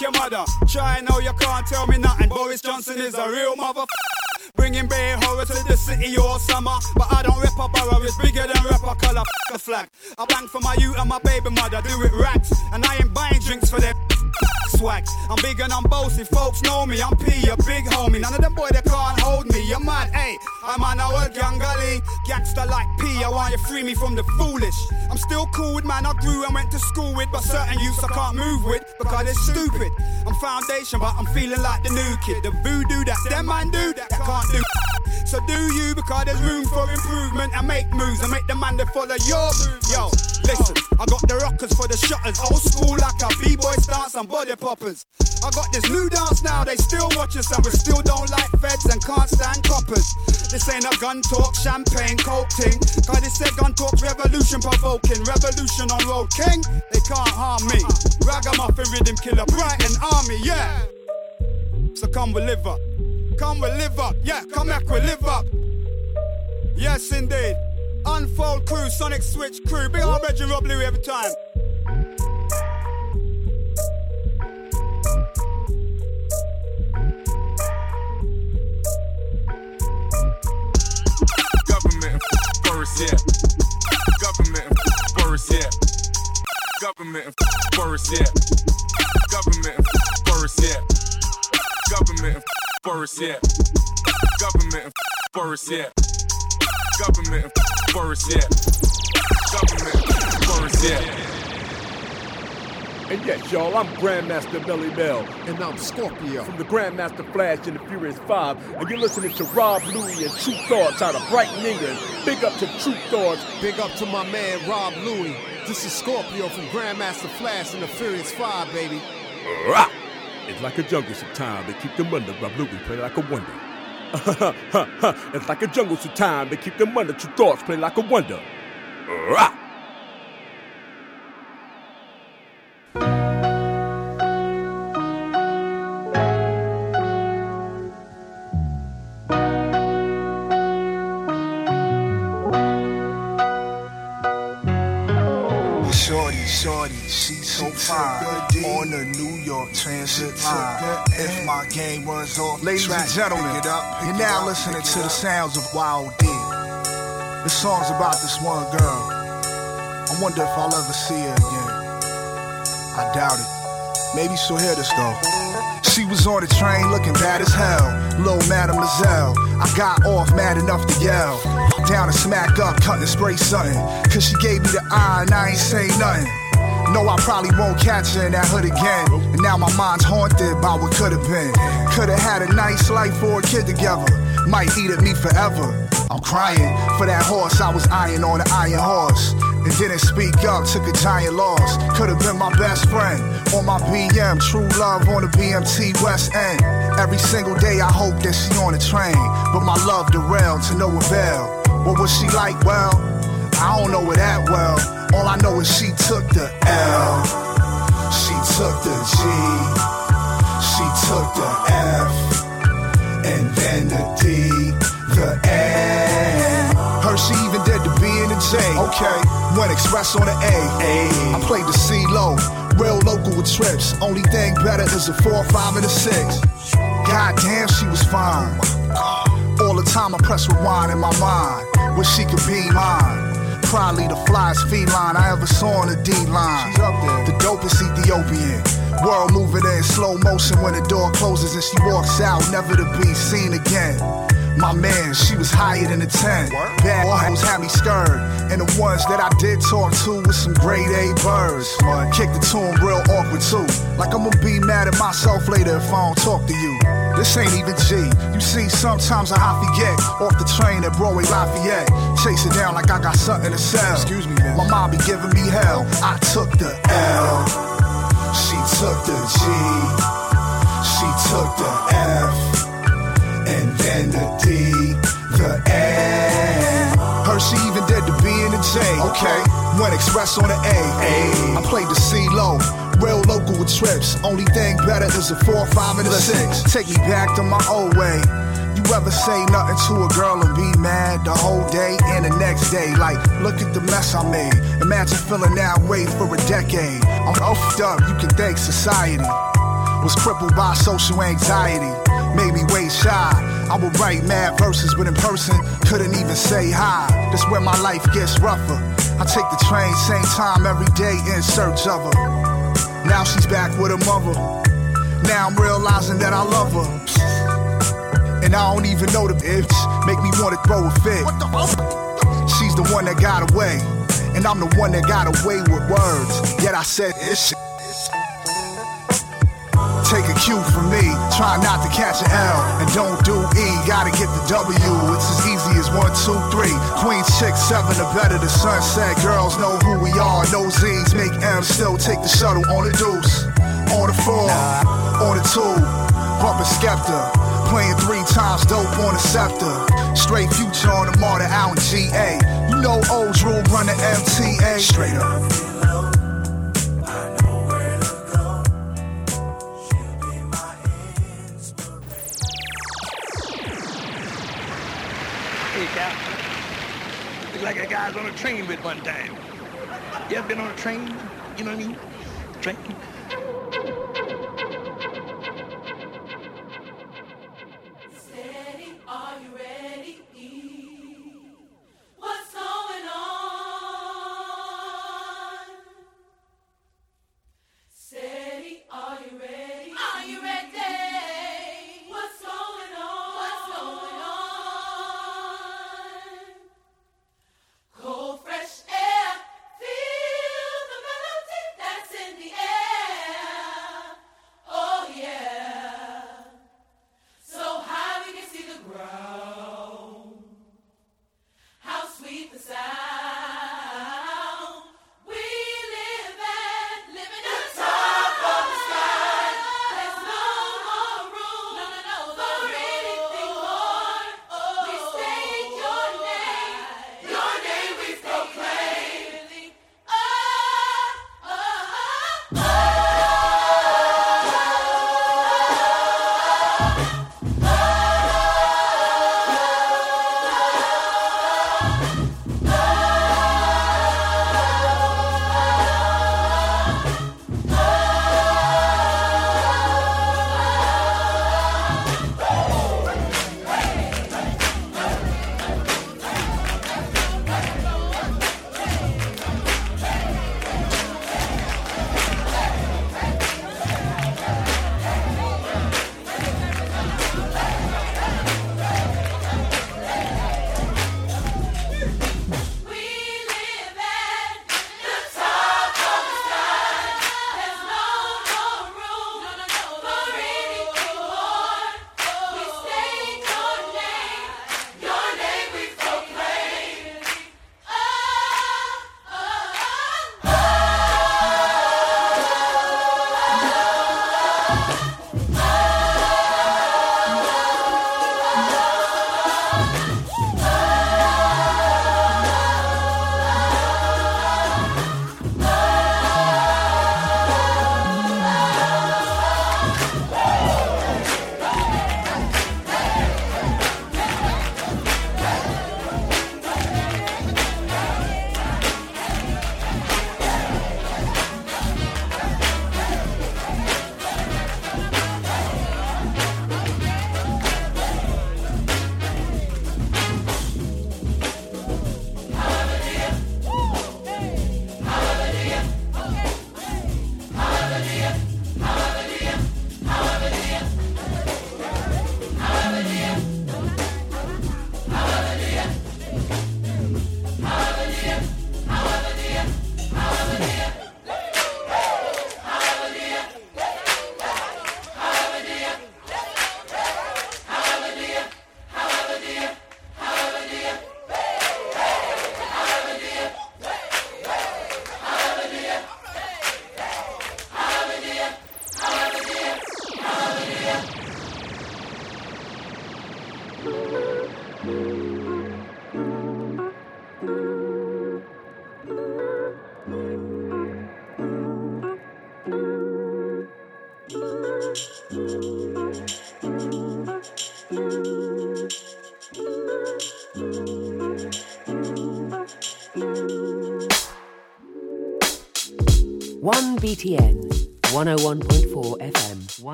your mother. Try now, you can't tell me nothing. And Boris Johnson is a real mother. Bringing Bay horror to the city all summer. But I don't rep a borough, it's bigger than rep a colour. F a flag. I bang for my youth and my baby mother, do it racks. And I ain't buying drinks for them I'm big and I'm bossy, folks know me. I'm P, a big homie. None of them boy they can't hold me. You're mad, hey. I'm on our gangali, gangster like P. I want you free me from the foolish. I'm still cool with man I grew and went to school with, but certain youths I can't move with because they're stupid. I'm foundation, but I'm feeling like the new kid. The voodoo that them man do that can't do. So do you because there's room for improvement I make moves I make the man that follow your moves. Yo, listen, I got the rockers for the shutters, old school like a b-boy stance and body poppers. I got this new dance now, they still watch us and we still don't like feds and can't stand coppers. This ain't a gun talk, champagne, coke ting. Cause this say gun talk's revolution provoking, revolution on road king. They can't harm me. Ragamuffin rhythm killer, Brighton army, yeah. So come we live up. Come we live up, yeah, come back we live up. Yes, indeed. Unfold crew, Sonic Switch crew. Big old Reggie Rob Luis every time. Government Boris, yeah. Government and Boris, yeah. Government and Boris, yeah. Government and Boris, yeah. Government Boris, yeah. Government Boris, yeah. Government Boris, yeah. Government Boris, yeah. And yes, y'all, I'm Grandmaster Melle Mel. And I'm Scorpio. From the Grandmaster Flash and the Furious Five. And you're listening to Rob Louie and Tru Thoughts out of Brighton, England. Big up to Tru Thoughts. Big up to my man Rob Louie. This is Scorpio from Grandmaster Flash and the Furious Five, baby. Rah! It's like a jungle sometime. They keep them under. Rob Louie play like a wonder. [LAUGHS] it's like a jungle to time. They keep them under Tru Thoughts play like a wonder. Rah! Transit. If ah. my game was off, Ladies track, and gentlemen, pick it up, pick you're now up, listening to the sounds of Wild D. This song's about this one girl. I wonder if I'll ever see her again. I doubt it. Maybe she'll hear this though. She was on the train looking bad as hell. Little mademoiselle. I got off mad enough to yell. Down and smack up, cut and spray something. Cause she gave me the eye and I ain't say nothing. No, I probably won't catch her in that hood again. And now my mind's haunted by what could have been. Could have had a nice life for a kid together. Might eat at me forever. I'm crying for that horse I was eyeing on the iron horse. And didn't speak up, took a giant loss. Could have been my best friend on my BM. True love on the BMT West End. Every single day I hope that she on the train. But my love derailed to no avail. What was she like? Well, I don't know her that well. All I know is she took the L. She took the G. She took the F. And then the D. The N. Her she even did the B and the J. Okay. Went express on the A. I played the C low. Real local with trips. Only thing better is a four, five, and a six. God damn, she was fine. All the time I press rewind in my mind. Wish she could be mine. Probably the flyest feline I ever saw on the D line. The dopest Ethiopian. World moving in slow motion when the door closes and she walks out, never to be seen again. My man, she was higher than a 10. Bad hoes had me scared. And the ones that I did talk to was some grade A birds. Kicked the tune real awkward too. Like I'm gonna be mad at myself later if I don't talk to you. This ain't even G. You see, sometimes I forget. Off the train at Broadway Lafayette. Chase it down like I got something to sell. Excuse me, man. My mom be giving me hell. I took the L. She took the G. She took the F. And then the D. The N. Her she even did the B and the J. Okay. Went express on the A. A. I played the C low. Real local with trips. Only thing better is a four, five, and a six. Take me back to my old way. You ever say nothing to a girl and be mad the whole day and the next day? Like, look at the mess I made. Imagine feeling that way for a decade. I'm effed up, you can thank society. Was crippled by social anxiety. Made me way shy. I would write mad verses, but in person, couldn't even say hi. That's where my life gets rougher. I take the train same time every day in search of her. Now she's back with her mother. Now I'm realizing that I love her. And I don't even know the bitch. Make me wanna throw a fit. She's the one that got away. And I'm the one that got away with words. Yet I said this shit. Take a cue from me, try not to catch an L. And don't do E, gotta get the W. It's as easy as one, two, three. Queen, six, seven, or better. The sunset girls know who we are. No Z's make M, still take the shuttle on the deuce. On the four, on the two, bumping Skepta. Playing three times dope on the scepter. Straight future on the martyr out in GA. You know old rule run the MTA. Straight up. Like a guy's on a train with one time. You ever been on a train? You know what I mean? Train.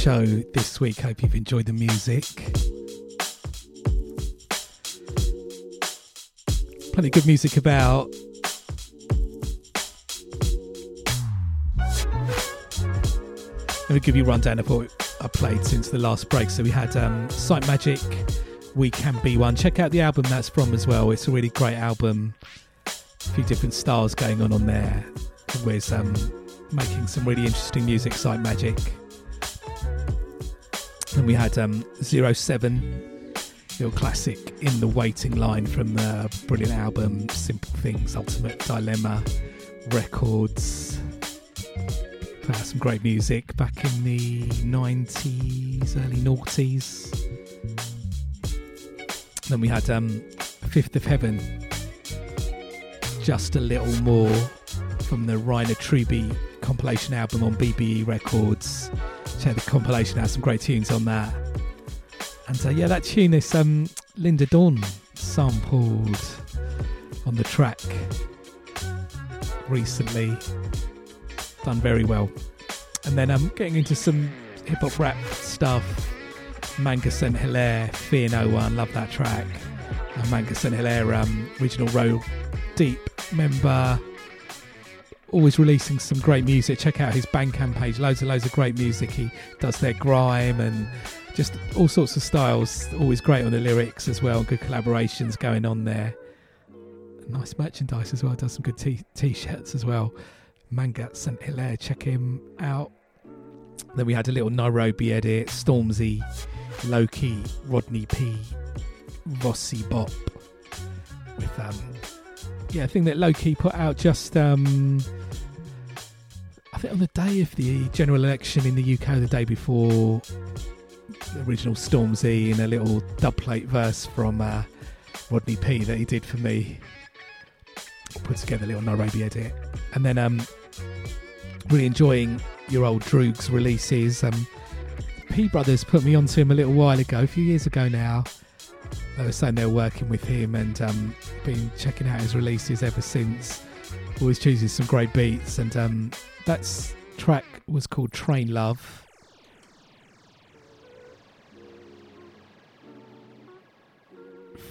Show this week. Hope you've enjoyed the music. Plenty of good music about. Let me give you a rundown of what I played since the last break. So we had um, Psychemagik, We Can Be One. Check out the album that's from as well. It's a really great album. A few different styles going on on there. With um, making some really interesting music, Psychemagik. And we had um, Zero Seven, little classic in the waiting line from the brilliant album Simple Things, Ultimate Dilemma Records. Out some great music back in the 90s, early noughties. Then we had um, Fifth of Heaven, just a little more from the Rainer Truby compilation album on BBE Records. The compilation out, some great tunes on that. And uh, yeah, that tune is um, Linda Dawn sampled on the track recently. Done very well. And then I'm um, getting into some hip hop rap stuff. Manga Saint Hilaire, Fear No One, love that track. And Manga Saint Hilaire, um, original Roll Deep member, always releasing some great music. Check out his Bandcamp page, loads and loads of great music. He does their grime and just all sorts of styles. Always great on the lyrics as well. Good collaborations going on there. Nice merchandise as well. Does some good t- t-shirts as well. Manga St. Hilaire, check him out. Then we had a little Nairobi edit, Stormzy, Loki, Rodney P, Vossi Bop. With um yeah, I think that Loki put out just um think on the day of the general election in the UK the day before the original Stormzy in a little dubplate verse from uh, Rodney P that he did for me. Put together a little Nairobi edit. And then um really enjoying Your Old Droog's releases. Um, P Brothers put me onto him a little while ago, a few years ago now. They were saying they were working with him and um, been checking out his releases ever since. Always chooses some great beats, and um, that track was called Train Love.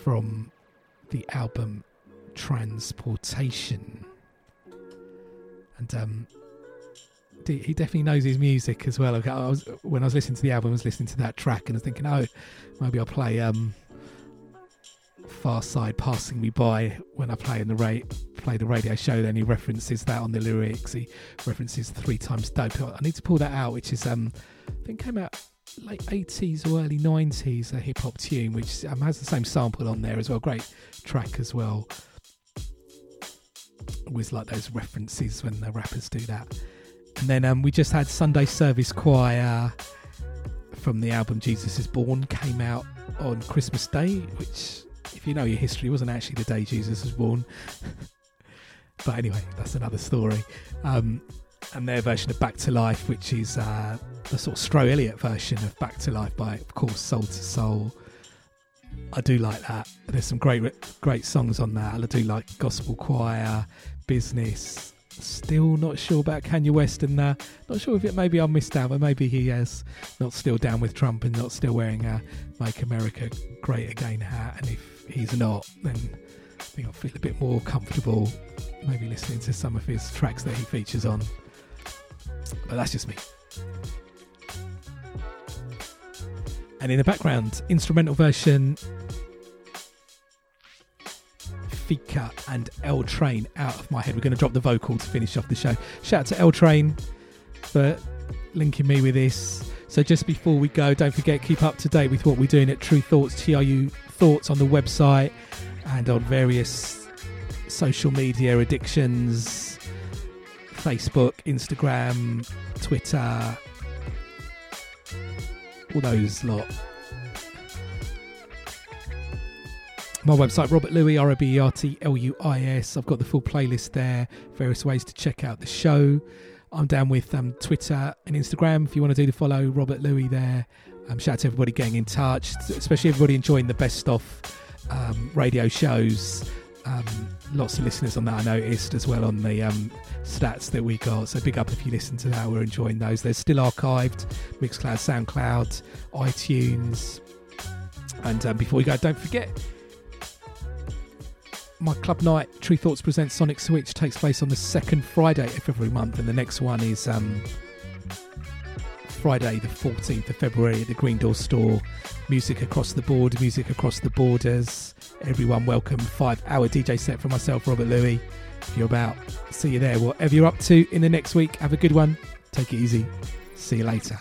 From the album Transportation. And um, he definitely knows his music as well. I was when I was listening to the album, I was listening to that track and I was thinking, oh, maybe I'll play um, "Pharcyde Passing Me By" when I play in the rate play the radio show. Then he references that on the lyrics. He references three times dope. I need to pull that out, which is um, I think came out late 80s or early 90s, a hip hop tune, which um, has the same sample on there as well. Great track as well. Always like those references when the rappers do that. And then um, we just had Sunday Service Choir from the album Jesus is Born, came out on Christmas Day, which, if you know your history, wasn't actually the day Jesus was born. [LAUGHS] but anyway, that's another story. Um, and their version of Back to Life, which is uh, the sort of Stro Elliot version of Back to Life by, of course, Soul II Soul. I do like that. There's some great, great songs on that. I do like Gospel Choir, Business, Still not sure about Kanye West, and uh, not sure if it maybe I missed out, but maybe he has not still down with Trump and not still wearing a "Make America Great Again" hat. And if he's not, then I think I'll feel a bit more comfortable maybe listening to some of his tracks that he features on. But that's just me. And in the background, instrumental version Fika and L Train out of my head. We're going to drop the vocal to finish off the show. Shout out to L Train for linking me with this. So just before we go, don't forget keep up to date with what we're doing at Tru Thoughts, TRU Thoughts on the website and on various social media addictions, Facebook, Instagram, Twitter, all those lot. my website, Robert Luis, R O B E R T L U I S. I've got the full playlist there, various ways to check out the show. I'm down with um, Twitter and Instagram if you want to do the follow, Robert Luis there. Um, shout out to everybody getting in touch, especially everybody enjoying the best of um, radio shows. Um, lots of listeners on that I noticed as well on the um, stats that we got. So big up if you listen to that. We're enjoying those. They're still archived. Mixcloud, SoundCloud, iTunes. And um, before we go, don't forget my club night, Tru Thoughts presents Sonic Switch, takes place on the second Friday of every month, and the next one is um, Friday, the 14th of February, at the Green Door Store. Music across the board, music across the borders. Everyone welcome. Five hour DJ set for myself, Robert Luis. If you're about, see you there. Whatever you're up to in the next week, have a good one. Take it easy. See you later.